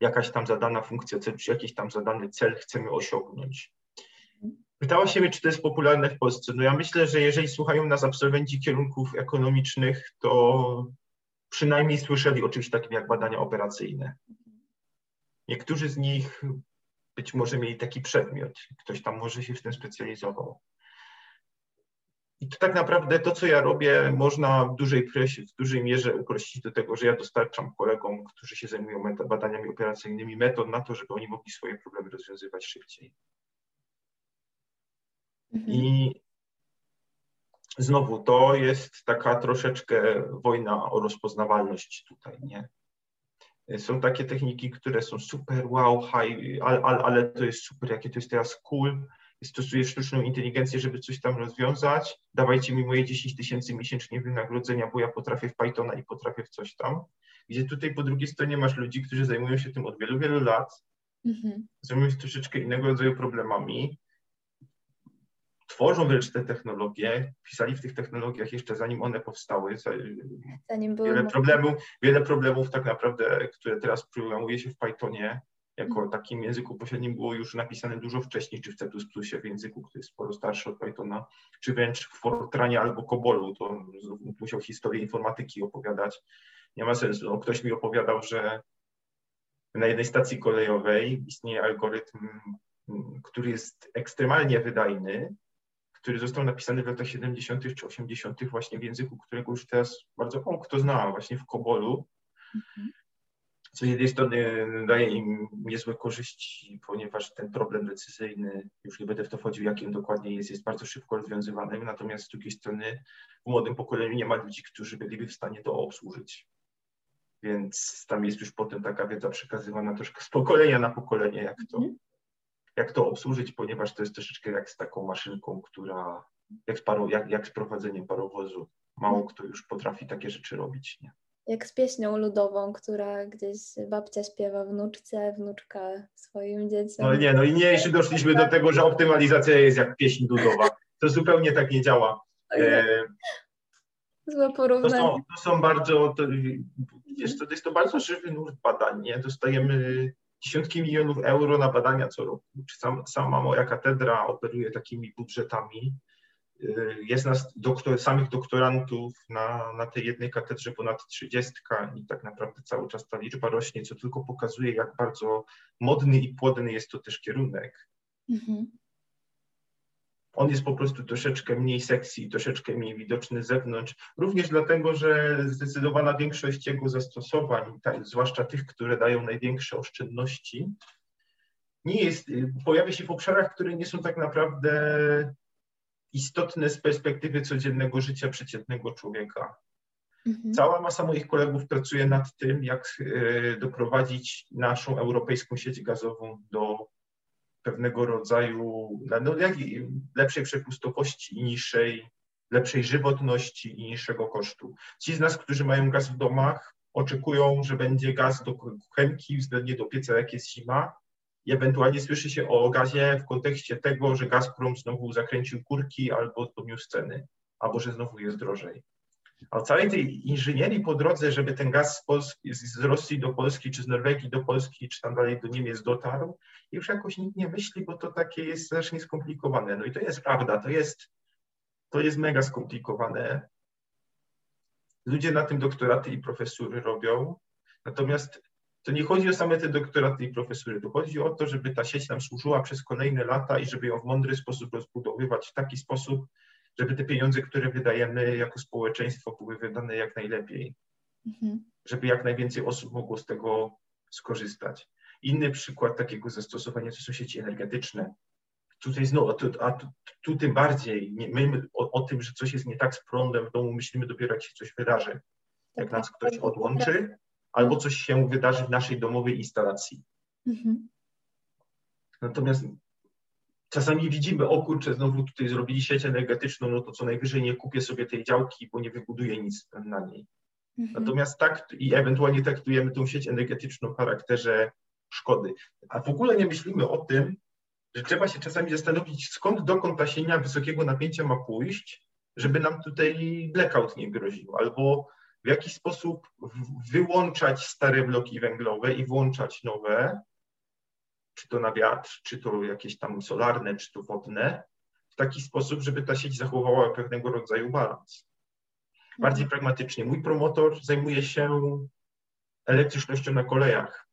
jakaś tam zadana funkcja czy jakiś tam zadany cel chcemy osiągnąć. Pytała się mnie, czy to jest popularne w Polsce. No ja myślę, że jeżeli słuchają nas absolwenci kierunków ekonomicznych, to przynajmniej słyszeli o czymś takim jak badania operacyjne. Niektórzy z nich być może mieli taki przedmiot, ktoś tam może się w tym specjalizował. I to tak naprawdę to, co ja robię, można w dużej w dużej mierze uprościć do tego, że ja dostarczam kolegom, którzy się zajmują badaniami operacyjnymi, metod na to, żeby oni mogli swoje problemy rozwiązywać szybciej. Mhm. I znowu to jest taka troszeczkę wojna o rozpoznawalność tutaj, nie? Są takie techniki, które są super, wow, high, ale, ale to jest super, jakie to jest teraz cool, stosuję sztuczną inteligencję, żeby coś tam rozwiązać, dawajcie mi moje 10 tysięcy miesięcznie wynagrodzenia, bo ja potrafię w Pythona i potrafię w coś tam. Gdzie tutaj po drugiej stronie masz ludzi, którzy zajmują się tym od wielu, wielu lat, mhm. zajmują się troszeczkę innego rodzaju problemami, tworzą wręcz te technologie, pisali w tych technologiach jeszcze zanim one powstały, zanim wiele problemów, wiele problemów tak naprawdę, które teraz programuje się w Pythonie, jako mhm. takim języku pośrednim było już napisane dużo wcześniej, czy w C++, w języku, który jest sporo starszy od Pythona, czy wręcz w Fortranie albo Kobolu, to musiał historię informatyki opowiadać. Nie ma sensu. No, ktoś mi opowiadał, że na jednej stacji kolejowej istnieje algorytm, który jest ekstremalnie wydajny, który został napisany w latach 70. czy 80. właśnie w języku, którego już teraz bardzo mało kto zna, właśnie w Kobolu. Mhm z jednej strony daje im niezłe korzyści, ponieważ ten problem decyzyjny, już nie będę w to wchodził, jakim dokładnie jest, jest bardzo szybko rozwiązywany, natomiast z drugiej strony w młodym pokoleniu nie ma ludzi, którzy byliby w stanie to obsłużyć. Więc tam jest już potem taka wiedza przekazywana troszkę z pokolenia na pokolenie, jak to, mhm. jak to obsłużyć, ponieważ to jest troszeczkę jak z taką maszynką, która, jak z, paro, jak, jak z prowadzeniem parowozu. Mało mhm. kto już potrafi takie rzeczy robić. Nie? Jak z pieśnią ludową, która gdzieś babcia śpiewa wnuczce, wnuczka swoim dzieciom. No nie, no i nie, jeśli doszliśmy do tego, że optymalizacja jest jak pieśń ludowa. To zupełnie tak nie działa. E, Złe porównanie. To są, to są bardzo, to, wiesz, to jest to bardzo żywy nurt badań, nie? Dostajemy dziesiątki milionów euro na badania co roku. Sam, sama moja katedra operuje takimi budżetami jest nas doktor, samych doktorantów na, na tej jednej katedrze ponad 30 i tak naprawdę cały czas ta liczba rośnie, co tylko pokazuje, jak bardzo modny i płodny jest to też kierunek. Mhm. On jest po prostu troszeczkę mniej sekcji, troszeczkę mniej widoczny z zewnątrz, również dlatego, że zdecydowana większość jego zastosowań, tak, zwłaszcza tych, które dają największe oszczędności, nie jest, pojawia się w obszarach, które nie są tak naprawdę istotne z perspektywy codziennego życia przeciętnego człowieka. Mhm. Cała masa moich kolegów pracuje nad tym, jak e, doprowadzić naszą europejską sieć gazową do pewnego rodzaju no, lepszej przepustowości i niższej, lepszej żywotności i niższego kosztu. Ci z nas, którzy mają gaz w domach, oczekują, że będzie gaz do kuchenki względnie do pieca, jak jest zima, i ewentualnie słyszy się o gazie w kontekście tego, że Gazprom znowu zakręcił kurki albo podniósł ceny, albo że znowu jest drożej. A całej tej inżynierii po drodze, żeby ten gaz z, Polski, z Rosji do Polski, czy z Norwegii do Polski, czy tam dalej do Niemiec dotarł, już jakoś nikt nie myśli, bo to takie jest strasznie skomplikowane. No i to jest prawda, to jest, to jest mega skomplikowane. Ludzie na tym doktoraty i profesury robią, natomiast to nie chodzi o same te doktoraty i profesury, to chodzi o to, żeby ta sieć nam służyła przez kolejne lata i żeby ją w mądry sposób rozbudowywać w taki sposób, żeby te pieniądze, które wydajemy jako społeczeństwo, były wydane jak najlepiej, mhm. żeby jak najwięcej osób mogło z tego skorzystać. Inny przykład takiego zastosowania to są sieci energetyczne. Tutaj znowu, a tu, a tu, tu tym bardziej, nie, my o, o, tym, że coś jest nie tak z prądem w domu, myślimy dopiero jak się coś wydarzy. Jak tak, nas ktoś tak. odłączy, albo coś się wydarzy w naszej domowej instalacji. Mhm. Natomiast czasami widzimy, o kurczę, znowu tutaj zrobili sieć energetyczną, no to co najwyżej nie kupię sobie tej działki, bo nie wybuduję nic na niej. Mhm. Natomiast tak i ewentualnie traktujemy tą sieć energetyczną w charakterze szkody. A w ogóle nie myślimy o tym, że trzeba się czasami zastanowić, skąd dokąd ta sienia wysokiego napięcia ma pójść, żeby nam tutaj blackout nie groził, albo w jaki sposób wyłączać stare bloki węglowe i włączać nowe, czy to na wiatr, czy to jakieś tam solarne, czy to wodne, w taki sposób, żeby ta sieć zachowała pewnego rodzaju balans. Bardziej pragmatycznie. Mój promotor zajmuje się elektrycznością na kolejach.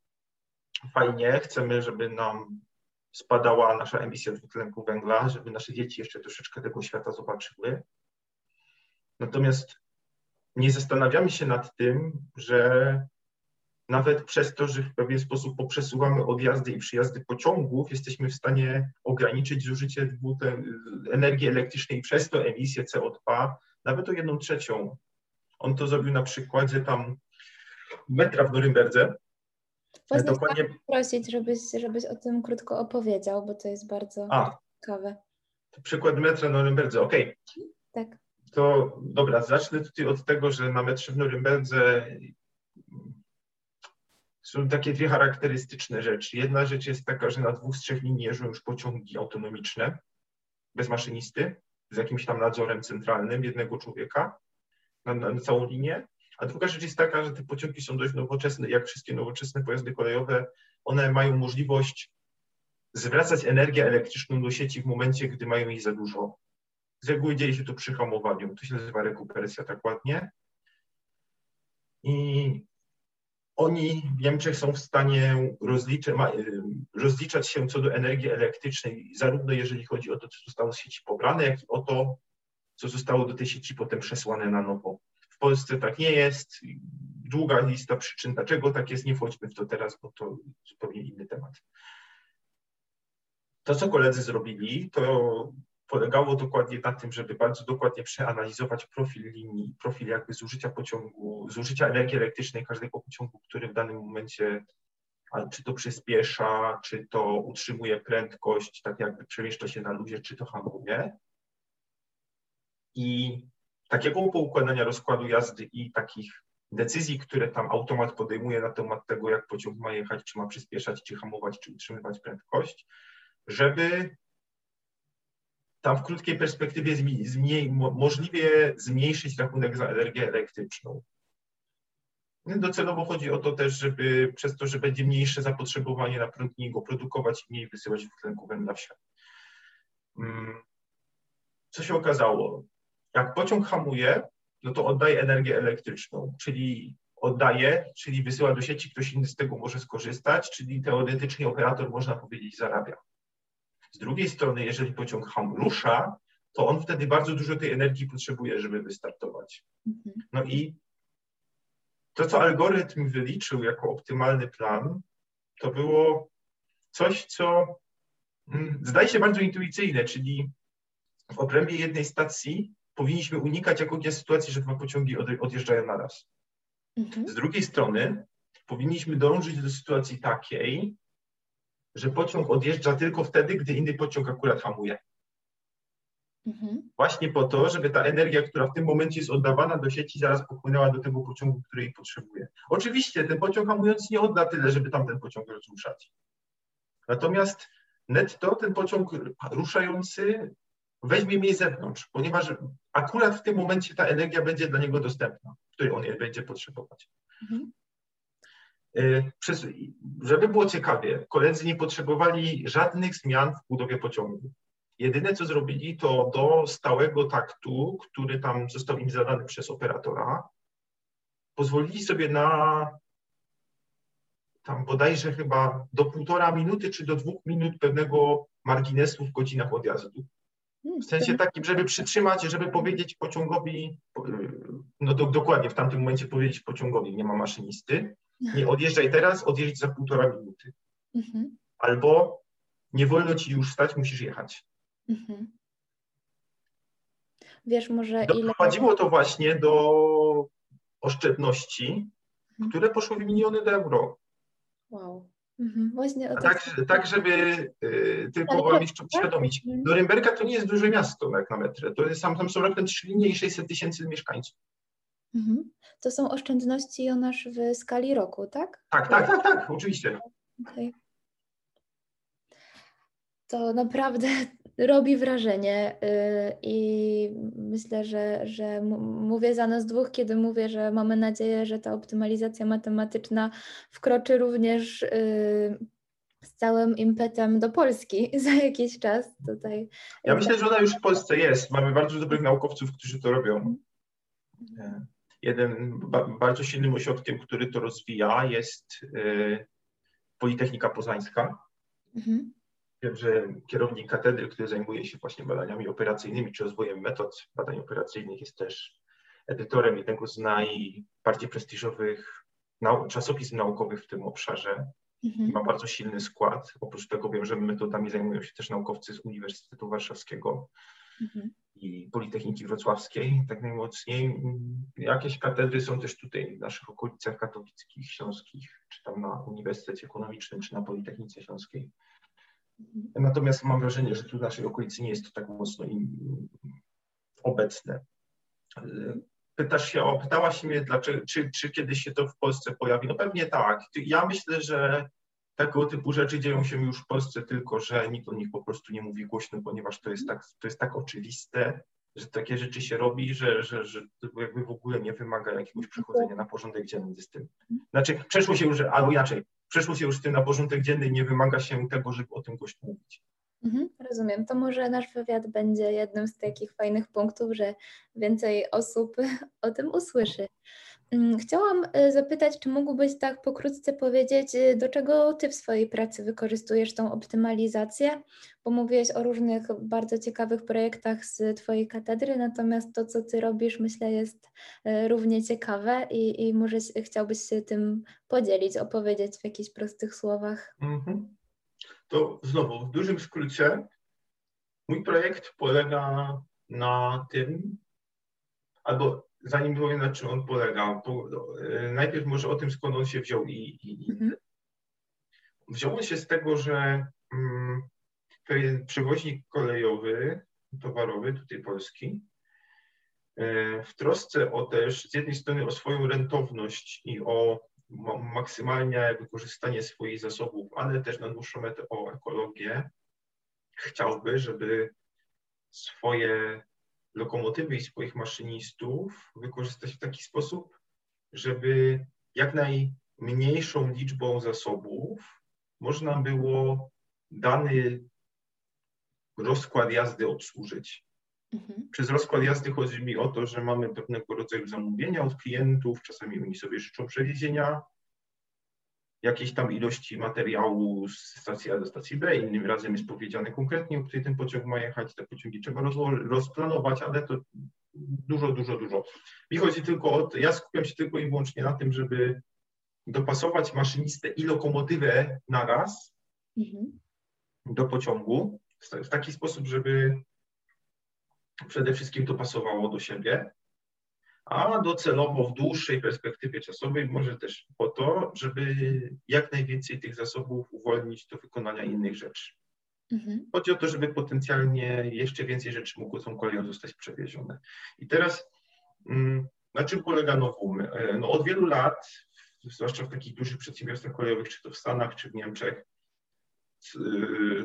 Fajnie, chcemy, żeby nam spadała nasza emisja dwutlenku węgla, żeby nasze dzieci jeszcze troszeczkę tego świata zobaczyły. Natomiast nie zastanawiamy się nad tym, że nawet przez to, że w pewien sposób poprzesuwamy odjazdy i przyjazdy pociągów, jesteśmy w stanie ograniczyć zużycie energii elektrycznej i przez to emisję CO2 nawet o jedną trzecią. On to zrobił na przykładzie tam metra w Norymberdze. Właśnie Dokładnie... prosić, żebyś, żebyś o tym krótko opowiedział, bo to jest bardzo A, ciekawe. Przykład metra w Norymberdze, okej. Okay. Tak. To dobra, zacznę tutaj od tego, że na metrze w Norymberdze są takie dwie charakterystyczne rzeczy. Jedna rzecz jest taka, że na dwóch z trzech linii jeżdżą już pociągi autonomiczne, bez maszynisty, z jakimś tam nadzorem centralnym jednego człowieka na, na, całą linię. A druga rzecz jest taka, że te pociągi są dość nowoczesne, jak wszystkie nowoczesne pojazdy kolejowe, one mają możliwość zwracać energię elektryczną do sieci w momencie, gdy mają jej za dużo. Z reguły dzieje się to przy hamowaniu, to się nazywa rekuperacja tak ładnie. I oni w Niemczech są w stanie rozliczy, rozliczać się co do energii elektrycznej, zarówno jeżeli chodzi o to, co zostało z sieci pobrane, jak i o to, co zostało do tej sieci potem przesłane na nowo. W Polsce tak nie jest. Długa lista przyczyn, dlaczego tak jest, nie wchodźmy w to teraz, bo to zupełnie inny temat. To, co koledzy zrobili, to polegało dokładnie na tym, żeby bardzo dokładnie przeanalizować profil linii, profil jakby zużycia pociągu, zużycia energii elektrycznej każdego pociągu, który w danym momencie czy to przyspiesza, czy to utrzymuje prędkość, tak jakby przemieszcza się na ludzie, czy to hamuje. I takiego poukładania rozkładu jazdy i takich decyzji, które tam automat podejmuje na temat tego, jak pociąg ma jechać, czy ma przyspieszać, czy hamować, czy utrzymywać prędkość, żeby tam w krótkiej perspektywie zmniej, możliwie zmniejszyć rachunek za energię elektryczną. No docelowo chodzi o to też, żeby przez to, że będzie mniejsze zapotrzebowanie na prąd, go produkować i mniej wysyłać dwutlenku węgla w świat. Mm. Co się okazało? Jak pociąg hamuje, no to oddaje energię elektryczną, czyli oddaje, czyli wysyła do sieci, ktoś inny z tego może skorzystać, czyli teoretycznie operator, można powiedzieć, zarabia. Z drugiej strony, jeżeli pociąg ham rusza, to on wtedy bardzo dużo tej energii potrzebuje, żeby wystartować. Mhm. No i to, co algorytm wyliczył jako optymalny plan, to było coś, co mm, zdaje się bardzo intuicyjne, czyli w obrębie jednej stacji powinniśmy unikać jakiejś sytuacji, że dwa pociągi odjeżdżają naraz. Mhm. Z drugiej strony powinniśmy dążyć do sytuacji takiej, że pociąg odjeżdża tylko wtedy, gdy inny pociąg akurat hamuje. Mhm. Właśnie po to, żeby ta energia, która w tym momencie jest oddawana do sieci, zaraz popłynęła do tego pociągu, który jej potrzebuje. Oczywiście ten pociąg hamując nie odda tyle, żeby tamten pociąg rozruszać. Natomiast netto ten pociąg ruszający weźmie mnie z zewnątrz, ponieważ akurat w tym momencie ta energia będzie dla niego dostępna, której on będzie potrzebować. Mhm. Y, przez, żeby było ciekawie, koledzy nie potrzebowali żadnych zmian w budowie pociągu. Jedyne, co zrobili, to do stałego taktu, który tam został im zadany przez operatora, pozwolili sobie na tam bodajże chyba do półtora minuty czy do dwóch minut pewnego marginesu w godzinach odjazdu. W sensie takim, żeby przytrzymać, żeby powiedzieć pociągowi, no do, dokładnie w tamtym momencie powiedzieć pociągowi, nie ma maszynisty, nie odjeżdżaj teraz, odjeźdź za półtora minuty. Mhm. Albo nie wolno ci już stać, musisz jechać. Mhm. Wiesz, może Doprowadziło ile... to właśnie do oszczędności, mhm. które poszły w miliony euro. Wow. Mhm. Właśnie tak, tak, żeby y, tylko wam jeszcze uświadomić. Mhm. Norymberga to nie jest duże miasto jak na metrę. To jest, tam, tam są raptem trzy linie i 600 tysięcy mieszkańców. Mhm. To są oszczędności Jonasz w skali roku, tak? Tak, tak, tak, tak, oczywiście. Okay. To naprawdę robi wrażenie y, i myślę, że, że mówię za nas dwóch, kiedy mówię, że mamy nadzieję, że ta optymalizacja matematyczna wkroczy również y, z całym impetem do Polski za jakiś czas tutaj. Ja myślę, że ona już w Polsce jest. Mamy bardzo dobrych naukowców, którzy to robią. Jeden bardzo silnym ośrodkiem, który to rozwija, jest Politechnika Poznańska. Mhm. Wiem, że kierownik katedry, który zajmuje się właśnie badaniami operacyjnymi czy rozwojem metod badań operacyjnych, jest też edytorem jednego z najbardziej prestiżowych nau czasopism naukowych w tym obszarze. Mhm. Ma bardzo silny skład. Oprócz tego wiem, że metodami zajmują się też naukowcy z Uniwersytetu Warszawskiego mhm. i Politechniki Wrocławskiej, tak najmocniej. Jakieś katedry są też tutaj w naszych okolicach katowickich, śląskich, czy tam na Uniwersytecie Ekonomicznym, czy na Politechnice Śląskiej. Natomiast mam wrażenie, że tu w naszej okolicy nie jest to tak mocno obecne. Pytasz się o, pytałaś mnie, dlaczego, czy, czy kiedyś się to w Polsce pojawi? No pewnie tak. Ja myślę, że tego typu rzeczy dzieją się już w Polsce, tylko że nikt o nich po prostu nie mówi głośno, ponieważ to jest tak, to jest tak oczywiste, że takie rzeczy się robi, że, że, że jakby w ogóle nie wymaga jakiegoś przechodzenia na porządek dzienny z tym. Znaczy, przeszło się już, albo inaczej, przeszło się już z tym na porządek dzienny i nie wymaga się tego, żeby o tym głośno mówić. Mhm, rozumiem. To może nasz wywiad będzie jednym z takich fajnych punktów, że więcej osób o tym usłyszy. Mm, chciałam y, zapytać, czy mógłbyś tak pokrótce powiedzieć, y, do czego Ty w swojej pracy wykorzystujesz tą optymalizację? Bo mówiłeś o różnych bardzo ciekawych projektach z Twojej katedry, natomiast to, co Ty robisz, myślę, jest y, równie ciekawe i, i może chciałbyś się tym podzielić, opowiedzieć w jakichś prostych słowach. Mhm. To znowu, w dużym skrócie, mój projekt polega na tym, albo zanim powiem na czym on polega, to e, najpierw może o tym, skąd on się wziął i, i mhm. wziął on się z tego, że mm, pewien przewoźnik kolejowy, towarowy, tutaj polski, e, w trosce o też z jednej strony o swoją rentowność i o maksymalne wykorzystanie swoich zasobów, ale też na dłuższą metę o ekologię, chciałby, żeby swoje lokomotywy i swoich maszynistów wykorzystać w taki sposób, żeby jak najmniejszą liczbą zasobów można było dany rozkład jazdy obsłużyć. Mhm. Przez rozkład jazdy chodzi mi o to, że mamy pewnego rodzaju zamówienia od klientów, czasami oni sobie życzą przewiezienia jakiejś tam ilości materiału z stacji A do stacji B, innym razem jest powiedziane konkretnie, o której ten pociąg ma jechać, te pociągi trzeba rozplanować, ale to dużo, dużo, dużo. Mi chodzi tylko o to, ja skupiam się tylko i wyłącznie na tym, żeby dopasować maszynistę i lokomotywę na raz mhm. do pociągu w taki sposób, żeby przede wszystkim to pasowało do siebie, a docelowo w dłuższej perspektywie czasowej może też po to, żeby jak najwięcej tych zasobów uwolnić do wykonania innych rzeczy. Mhm. Chodzi o to, żeby potencjalnie jeszcze więcej rzeczy mogło tą koleją zostać przewiezione. I teraz mm, na czym polega Nowum? E, no od wielu lat, zwłaszcza w takich dużych przedsiębiorstwach kolejowych, czy to w Stanach, czy w Niemczech,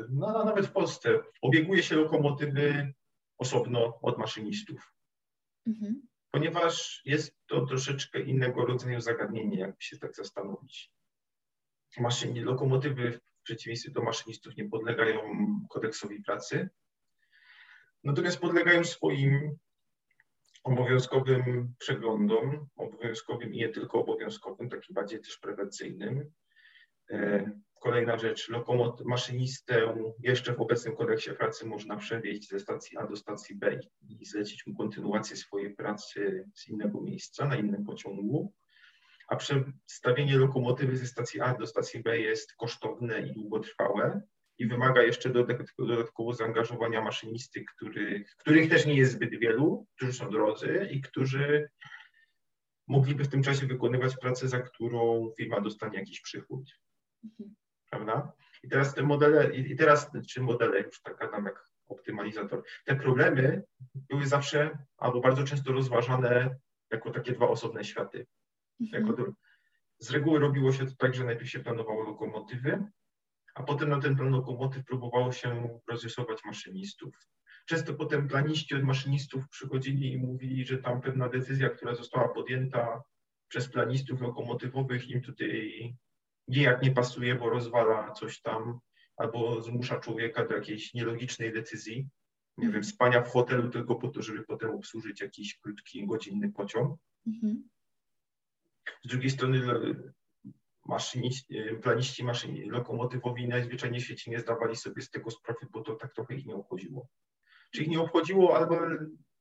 no, nawet w Polsce, obieguje się lokomotywy osobno od maszynistów. Mhm ponieważ jest to troszeczkę innego rodzaju zagadnienie, jakby się tak zastanowić. Maszyni, lokomotywy w przeciwieństwie do maszynistów nie podlegają kodeksowi pracy, natomiast podlegają swoim obowiązkowym przeglądom, obowiązkowym i nie tylko obowiązkowym, takim bardziej też prewencyjnym. Kolejna rzecz, lokomot, maszynistę jeszcze w obecnym kodeksie pracy można przewieźć ze stacji A do stacji B i zlecić mu kontynuację swojej pracy z innego miejsca, na innym pociągu, a przestawienie lokomotywy ze stacji A do stacji B jest kosztowne i długotrwałe i wymaga jeszcze dodatkowo zaangażowania maszynisty, których, których też nie jest zbyt wielu, którzy są drodzy i którzy mogliby w tym czasie wykonywać pracę, za którą firma dostanie jakiś przychód. Mhm prawda? I teraz te modele, i teraz, czy modele, już tak gadam jak optymalizator, te problemy były zawsze albo bardzo często rozważane jako takie dwa osobne światy. Mhm. Jako, z reguły robiło się to tak, że najpierw się planowało lokomotywy, a potem na ten plan lokomotyw próbowało się rozrysować maszynistów. Często potem planiści od maszynistów przychodzili i mówili, że tam pewna decyzja, która została podjęta przez planistów lokomotywowych im tutaj nijak nie pasuje, bo rozwala coś tam albo zmusza człowieka do jakiejś nielogicznej decyzji. Nie wiem, spania w hotelu tylko po to, żeby potem obsłużyć jakiś krótki, godzinny pociąg. Mhm. Z drugiej strony maszyniści, planiści maszyn lokomotywowi najzwyczajniej w świecie nie zdawali sobie z tego sprawy, bo to tak trochę ich nie obchodziło. Czy ich nie obchodziło, albo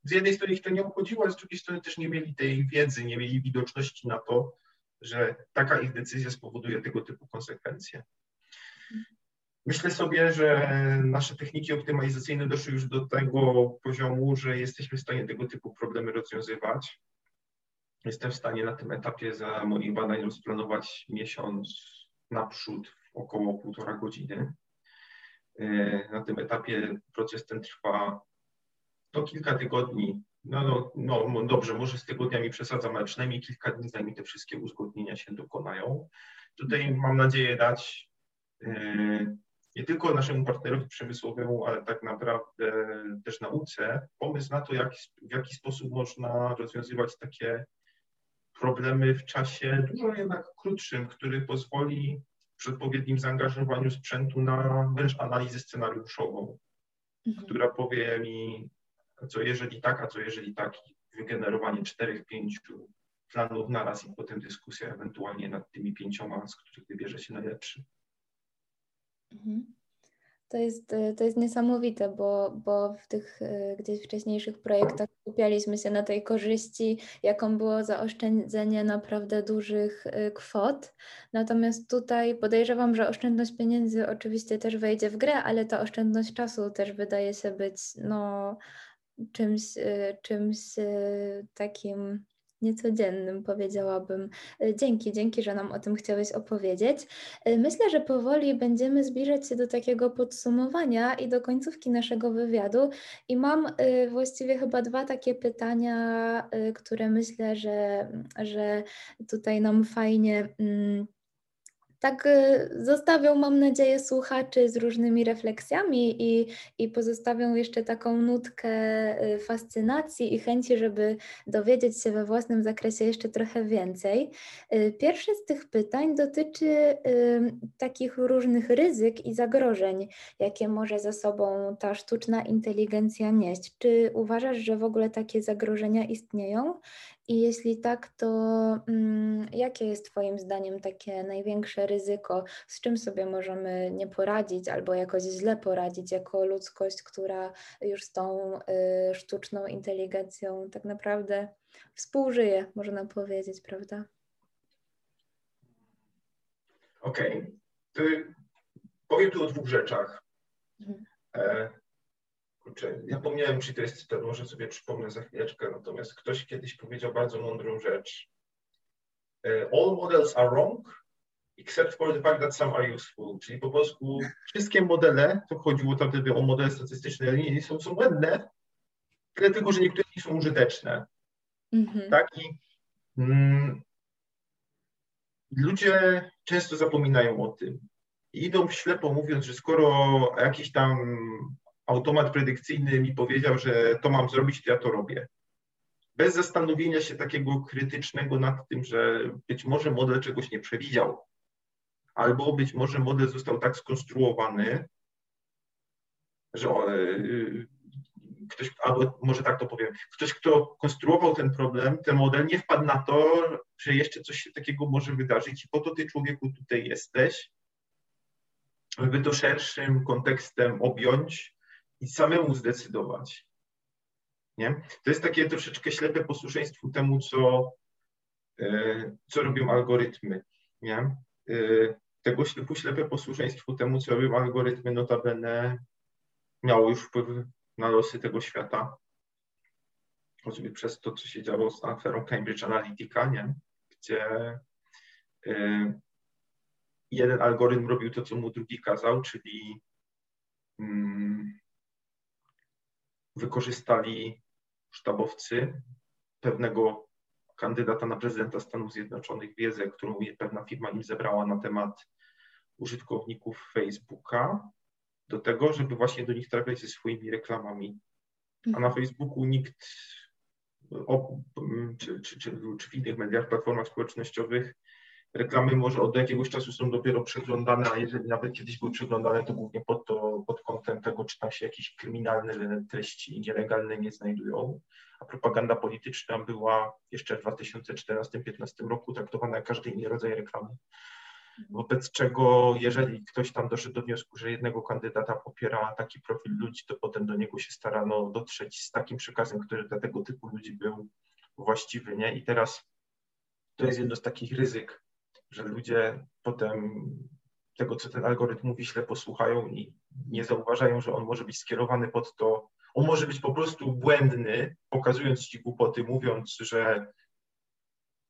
z jednej strony ich to nie obchodziło, a z drugiej strony też nie mieli tej wiedzy, nie mieli widoczności na to, że taka ich decyzja spowoduje tego typu konsekwencje. Myślę sobie, że nasze techniki optymalizacyjne doszły już do tego poziomu, że jesteśmy w stanie tego typu problemy rozwiązywać. Jestem w stanie na tym etapie za moich badań rozplanować miesiąc naprzód w około półtora godziny. E, na tym etapie proces ten trwa to kilka tygodni. No, no, no dobrze, może z tygodniami przesadzam, ale przynajmniej kilka dni, zanim te wszystkie uzgodnienia się dokonają. Tutaj mam nadzieję dać e, nie tylko naszemu partnerowi przemysłowemu, ale tak naprawdę też nauce pomysł na to, jak, w jaki sposób można rozwiązywać takie problemy w czasie dużo jednak krótszym, który pozwoli przy odpowiednim zaangażowaniu sprzętu na wręcz analizę scenariuszową, mhm. która powie mi, co jeżeli tak, a co jeżeli tak, wygenerowanie czterech, pięciu planów naraz i potem dyskusja ewentualnie nad tymi pięcioma, z których wybierze się najlepszy. Mhm. To jest, e, to jest niesamowite, bo, bo w tych e, gdzieś wcześniejszych projektach skupialiśmy się na tej korzyści, jaką było zaoszczędzenie naprawdę dużych e, kwot. Natomiast tutaj podejrzewam, że oszczędność pieniędzy oczywiście też wejdzie w grę, ale ta oszczędność czasu też wydaje się być no, czymś, czymś takim niecodziennym, powiedziałabym. E, dzięki, dzięki, że nam o tym chciałeś opowiedzieć. Myślę, że powoli będziemy zbliżać się do takiego podsumowania i do końcówki naszego wywiadu. I mam właściwie chyba dwa takie pytania, które myślę, że, że tutaj nam fajnie mm, tak y, zostawią, mam nadzieję, słuchaczy z różnymi refleksjami i, i pozostawią jeszcze taką nutkę y, fascynacji i chęci, żeby dowiedzieć się we własnym zakresie jeszcze trochę więcej. Y, pierwsze z tych pytań dotyczy takich różnych ryzyk i zagrożeń, jakie może za sobą ta sztuczna inteligencja nieść. Czy uważasz, że w ogóle takie zagrożenia istnieją? I jeśli tak, to mm, jakie jest Twoim zdaniem takie największe ryzyko, z czym sobie możemy nie poradzić albo jakoś źle poradzić jako ludzkość, która już z tą y, sztuczną inteligencją tak naprawdę współżyje, można powiedzieć, prawda? Okej. Okay. Powiem tu o dwóch rzeczach. Mhm. E, kurczę, ja pomniałem, czy to jest cytat, może sobie przypomnę za chwileczkę, natomiast ktoś kiedyś powiedział bardzo mądrą rzecz. E, all models are wrong, except for the fact that some are useful. Czyli po polsku wszystkie modele, to chodziło tam wtedy o modele statystyczne, ale nie są, są błędne, tyle tylko, że niektóre nie są użyteczne. Mm-hmm. Tak? I mm, ludzie często zapominają o tym. idą ślepo mówiąc, że skoro jakiś tam automat predykcyjny mi powiedział, że to mam zrobić, to ja to robię. Bez zastanowienia się takiego krytycznego nad tym, że być może model czegoś nie przewidział, albo być może model został tak skonstruowany, że y, ktoś, albo może tak to powiem, ktoś, kto konstruował ten problem, ten model, nie wpadł na to, że jeszcze coś się takiego może wydarzyć i po to ty człowieku tutaj jesteś, żeby to szerszym kontekstem objąć i samemu zdecydować. Nie? To jest takie troszeczkę ślepe posłuszeństwo temu, co, e, co robią algorytmy. Nie? E, tego ślepu ślepe posłuszeństwo temu, co robią algorytmy, notabene miało już wpływ na losy tego świata. Choćby przez to, co się działo z aferą Cambridge Analytica, nie? gdzie e, jeden algorytm robił to, co mu drugi kazał, czyli mm, wykorzystali sztabowcy pewnego kandydata na prezydenta Stanów Zjednoczonych wiedzę, którą pewna firma im zebrała na temat użytkowników Facebooka do tego, żeby właśnie do nich trafiać ze swoimi reklamami. A na mhm. Facebooku nikt, czy, czy, czy, czy w innych mediach, platformach społecznościowych reklamy może od jakiegoś czasu są dopiero przeglądane, a jeżeli nawet kiedyś były przeglądane, to głównie pod, to, pod kątem tego, czy tam się jakieś kryminalne treści nielegalne nie znajdują. A propaganda polityczna była jeszcze w 2014-2015 roku traktowana jak każdy inny rodzaj reklamy. Wobec czego, jeżeli ktoś tam doszedł do wniosku, że jednego kandydata popiera taki profil ludzi, to potem do niego się starano dotrzeć z takim przekazem, który dla tego typu ludzi był właściwy. Nie? I teraz to jest jedno z takich ryzyk że ludzie potem tego, co ten algorytm mówi, źle posłuchają i nie zauważają, że on może być skierowany pod to, on może być po prostu błędny, pokazując ci głupoty, mówiąc, że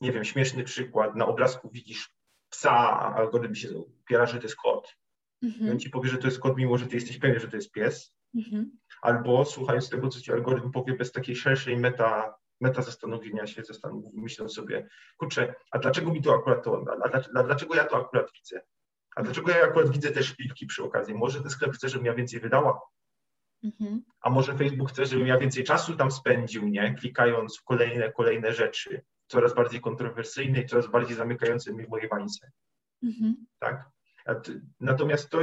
nie wiem, śmieszny przykład, na obrazku widzisz psa, a algorytm się upiera, że to jest kot. Mhm. On ci powie, że to jest kot, mimo że ty jesteś pewien, że to jest pies. Mhm. Albo słuchając tego, co ci algorytm powie bez takiej szerszej meta meta zastanowienia się, zastanów, myśląc sobie, kurczę, a dlaczego mi to akurat to, a, dlaczego ja to akurat widzę? A dlaczego ja akurat widzę też szpilki przy okazji? Może ten sklep chce, żebym ja więcej wydała? Mhm. A może Facebook chce, żebym ja więcej czasu tam spędził, nie? Klikając w kolejne, kolejne rzeczy, coraz bardziej kontrowersyjne i coraz bardziej zamykające mnie w mojej bańce. Mhm. Tak? Natomiast to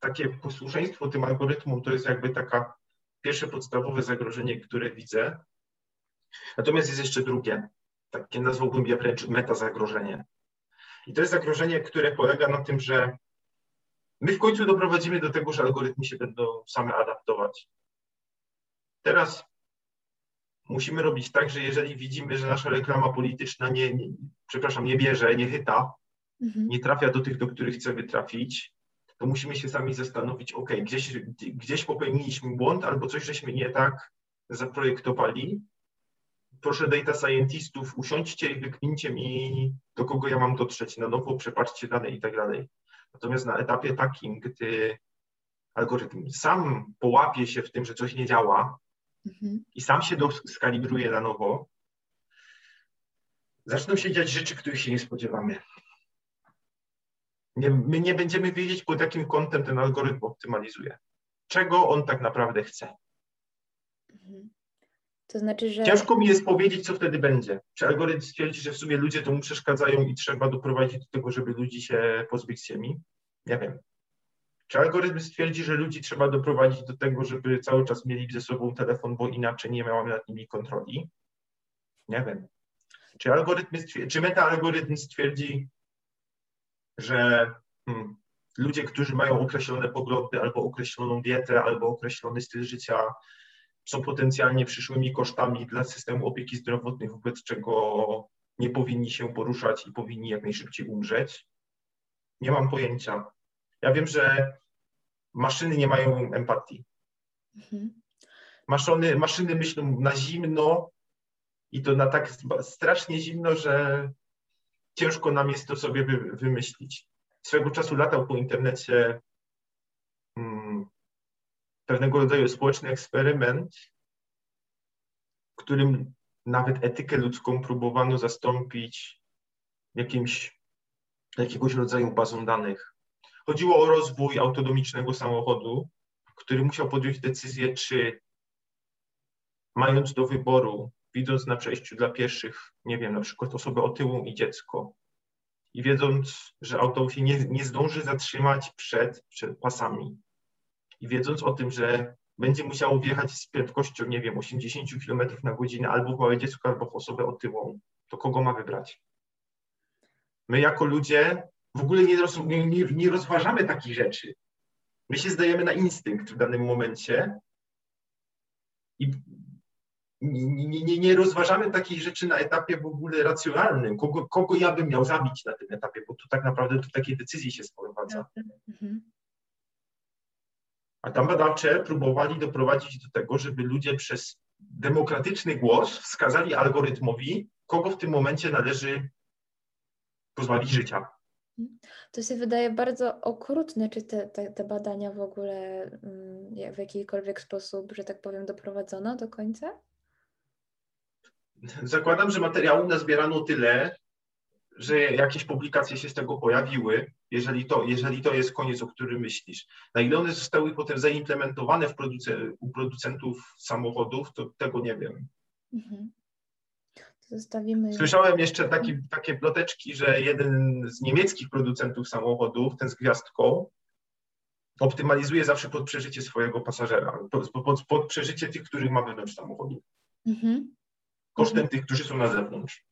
takie posłuszeństwo tym algorytmom to jest jakby taka pierwsze podstawowe zagrożenie, które widzę, Natomiast jest jeszcze drugie, takie nazwałbym je wręcz metazagrożenie. I to jest zagrożenie, które polega na tym, że my w końcu doprowadzimy do tego, że algorytmy się będą same adaptować. Teraz musimy robić tak, że jeżeli widzimy, że nasza reklama polityczna nie, nie przepraszam, nie bierze, nie chyta, mhm. nie trafia do tych, do których chcemy trafić, to musimy się sami zastanowić, ok, gdzieś, gdzieś popełniliśmy błąd albo coś żeśmy nie tak zaprojektowali proszę data scientistów, usiądźcie i wykmincie mi, do kogo ja mam dotrzeć na nowo, przepatrzcie dane i tak dalej. Natomiast na etapie takim, gdy algorytm sam połapie się w tym, że coś nie działa mhm. i sam się skalibruje na nowo, zaczną się dziać rzeczy, których się nie spodziewamy. Nie, my nie będziemy wiedzieć, pod jakim kątem ten algorytm optymalizuje. Czego on tak naprawdę chce. To znaczy, że... Ciężko mi jest powiedzieć, co wtedy będzie. Czy algorytm stwierdzi, że w sumie ludzie to mu przeszkadzają i trzeba doprowadzić do tego, żeby ludzi się pozbyć z ziemi? Nie wiem. Czy algorytm stwierdzi, że ludzi trzeba doprowadzić do tego, żeby cały czas mieli ze sobą telefon, bo inaczej nie miałam nad nimi kontroli? Nie wiem. Czy algorytm, czy meta-algorytm stwierdzi, że hmm, ludzie, którzy mają określone poglądy, albo określoną dietę, albo określony styl życia, są potencjalnie przyszłymi kosztami dla systemu opieki zdrowotnej, wobec czego nie powinni się poruszać i powinni jak najszybciej umrzeć? Nie mam pojęcia. Ja wiem, że maszyny nie mają empatii. Mhm. Maszyny, maszyny myślą na zimno i to na tak strasznie zimno, że ciężko nam jest to sobie wymyślić. Swego czasu latał po internecie pewnego rodzaju społeczny eksperyment, w którym nawet etykę ludzką próbowano zastąpić jakimś, jakiegoś rodzaju bazą danych. Chodziło o rozwój autonomicznego samochodu, który musiał podjąć decyzję, czy mając do wyboru, widząc na przejściu dla pieszych, nie wiem, na przykład osobę otyłą i dziecko, i wiedząc, że auto się nie, nie zdąży zatrzymać przed, przed pasami, i wiedząc o tym, że będzie musiało wjechać z prędkością, nie wiem, 80 km na godzinę albo w małe dziecko, albo w osobę otyłą, to kogo ma wybrać? My jako ludzie w ogóle nie, roz, nie, nie rozważamy takich rzeczy. My się zdajemy na instynkt w danym momencie i nie, nie, nie rozważamy takich rzeczy na etapie w ogóle racjonalnym. Kogo, kogo ja bym miał zabić na tym etapie, bo tu tak naprawdę do takiej decyzji się sprowadza. Mhm. A tam badawcze próbowali doprowadzić do tego, żeby ludzie przez demokratyczny głos wskazali algorytmowi, kogo w tym momencie należy pozbawić życia. To się wydaje bardzo okrutne, czy te, te, te, badania w ogóle mm, w jakikolwiek sposób, że tak powiem, doprowadzono do końca? Zakładam, że materiału nazbierano tyle, że jakieś publikacje się z tego pojawiły, jeżeli to, jeżeli to jest koniec, o którym myślisz. Na ile one zostały potem zaimplementowane w produce, u producentów samochodów, to tego nie wiem. Mhm. Zostawimy. Słyszałem jeszcze taki, takie ploteczki, że jeden z niemieckich producentów samochodów, ten z gwiazdką, optymalizuje zawsze pod przeżycie swojego pasażera, pod, pod, pod przeżycie tych, których ma wewnątrz samochodu. Mhm. Kosztem mhm. tych, którzy są na zewnątrz.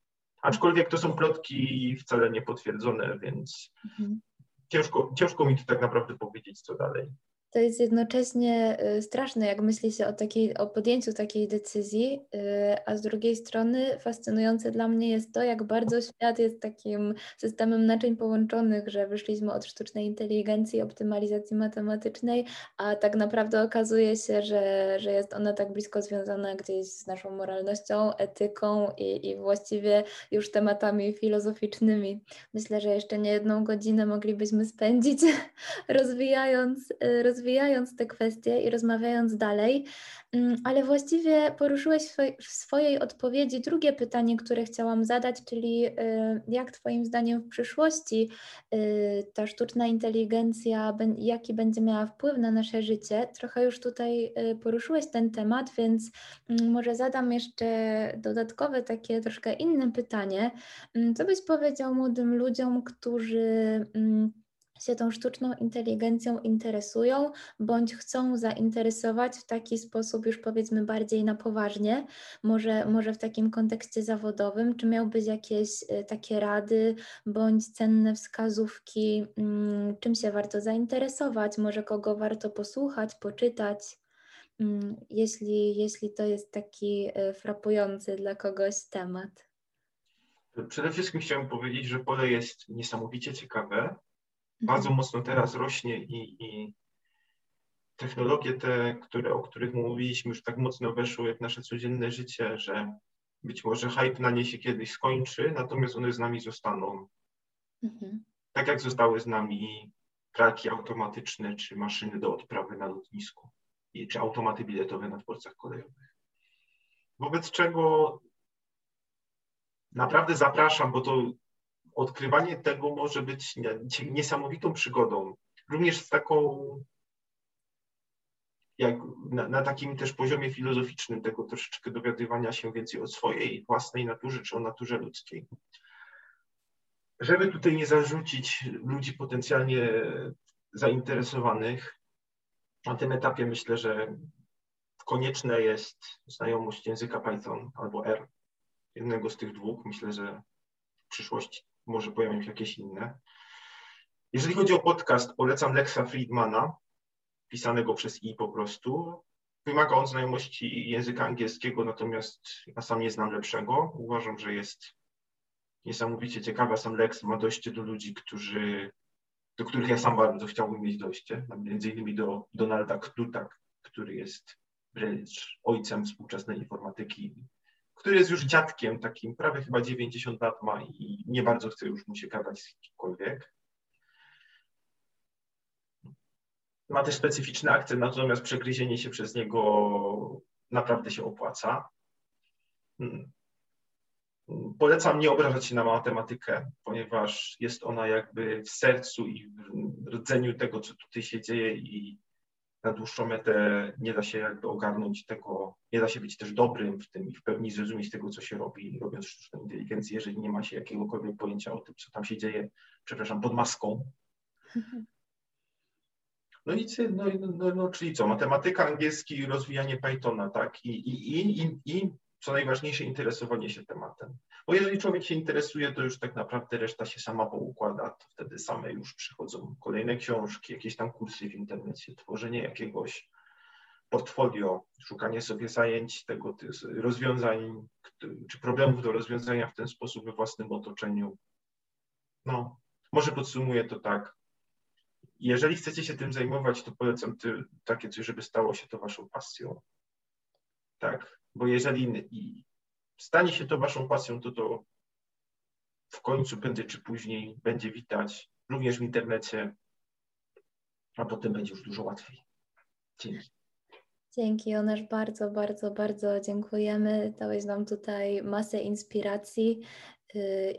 Aczkolwiek to są plotki wcale niepotwierdzone, więc mhm. ciężko, ciężko mi tu tak naprawdę powiedzieć, co dalej to jest jednocześnie y, straszne, jak myśli się o, takiej, o podjęciu takiej decyzji, y, a z drugiej strony fascynujące dla mnie jest to, jak bardzo świat jest takim systemem naczyń połączonych, że wyszliśmy od sztucznej inteligencji, optymalizacji matematycznej, a tak naprawdę okazuje się, że, że jest ona tak blisko związana gdzieś z naszą moralnością, etyką i, i właściwie już tematami filozoficznymi. Myślę, że jeszcze nie jedną godzinę moglibyśmy spędzić rozwijając, rozwijając rozwijając te kwestie i rozmawiając dalej, mm, ale właściwie poruszyłeś w swojej odpowiedzi drugie pytanie, które chciałam zadać, czyli y, jak Twoim zdaniem w przyszłości y, ta sztuczna inteligencja, jaki będzie miała wpływ na nasze życie? Trochę już tutaj y, poruszyłeś ten temat, więc mm, może zadam jeszcze dodatkowe takie troszkę inne pytanie. Mm, co byś powiedział młodym ludziom, którzy się tą sztuczną inteligencją interesują, bądź chcą zainteresować w taki sposób, już powiedzmy bardziej na poważnie, może, może w takim kontekście zawodowym, czy miałbyś jakieś y, takie rady, bądź cenne wskazówki, mm, czym się warto zainteresować, może kogo warto posłuchać, poczytać? Mm, jeśli, jeśli to jest taki y, frapujący dla kogoś temat. Przede wszystkim chciałem powiedzieć, że pole jest niesamowicie ciekawe bardzo mhm. mocno teraz rośnie i, i technologie te, które, o których mówiliśmy, już tak mocno weszły w nasze codzienne życie, że być może hype na nie się kiedyś skończy, natomiast one z nami zostaną. Mhm. Tak jak zostały z nami traki automatyczne, czy maszyny do odprawy na lotnisku, i, czy automaty biletowe na dworcach kolejowych. Wobec czego naprawdę zapraszam, bo to odkrywanie tego może być niesamowitą przygodą. Również z taką, jak na, na, takim też poziomie filozoficznym, tego troszeczkę dowiadywania się więcej o swojej własnej naturze czy o naturze ludzkiej. Żeby tutaj nie zarzucić ludzi potencjalnie zainteresowanych, na tym etapie myślę, że konieczne jest znajomość języka Python albo R, jednego z tych dwóch. Myślę, że w przyszłości może pojawią się jakieś inne. Jeżeli chodzi o podcast, polecam Lexa Friedmana, pisanego przez i po prostu. Wymaga on znajomości języka angielskiego, natomiast ja sam nie znam lepszego. Uważam, że jest niesamowicie ciekawa. Sam Lex ma dojście do ludzi, którzy, do których ja sam bardzo chciałbym mieć dojście. Między innymi do Donalda Knuta, który jest wręcz ojcem współczesnej informatyki który jest już dziadkiem takim, prawie chyba 90 lat ma i nie bardzo chce już mu się gadać z kimkolwiek. Ma też specyficzny akcent, natomiast przegryzienie się przez niego naprawdę się opłaca. Polecam nie obrażać się na matematykę, ponieważ jest ona jakby w sercu i w rdzeniu tego, co tutaj się dzieje i na dłuższą metę nie da się jakby ogarnąć tego, nie da się być też dobrym w tym i w pełni zrozumieć tego, co się robi, robiąc sztuczną inteligencję, jeżeli nie ma się jakiegokolwiek pojęcia o tym, co tam się dzieje, przepraszam, pod maską. No i no, no, no, czyli co, matematyka, angielski, rozwijanie Pythona, tak, i, i, i, i co najważniejsze, interesowanie się tematem. Bo jeżeli człowiek się interesuje, to już tak naprawdę reszta się sama poukłada, to wtedy same już przychodzą kolejne książki, jakieś tam kursy w internecie, tworzenie jakiegoś portfolio, szukanie sobie zajęć, tego rozwiązań, czy problemów do rozwiązania w ten sposób we własnym otoczeniu. No, może podsumuję to tak. Jeżeli chcecie się tym zajmować, to polecam ty, takie coś, żeby stało się to waszą pasją. Tak, bo jeżeli stanie się to waszą pasją, to to w końcu prędzej czy później będzie widać również w internecie, a potem będzie już dużo łatwiej. Dzięki. Dzięki Jonasz, bardzo, bardzo, bardzo dziękujemy. Dałeś nam tutaj masę inspiracji.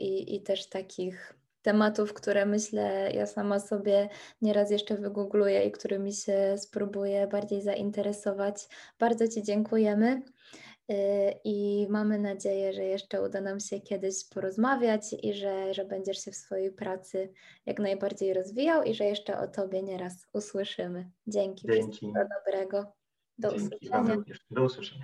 i, i też takich tematów, które myślę, ja sama sobie nieraz jeszcze wygoogluję i którymi się spróbuję bardziej zainteresować. Bardzo Ci dziękujemy. Y, I mamy nadzieję, że jeszcze uda nam się kiedyś porozmawiać i że, że będziesz się w swojej pracy jak najbardziej rozwijał i że jeszcze o Tobie nieraz usłyszymy. Dzięki. Dzięki. Wszystkiego dobrego. Do Dzięki usłyszenia. Do usłyszenia.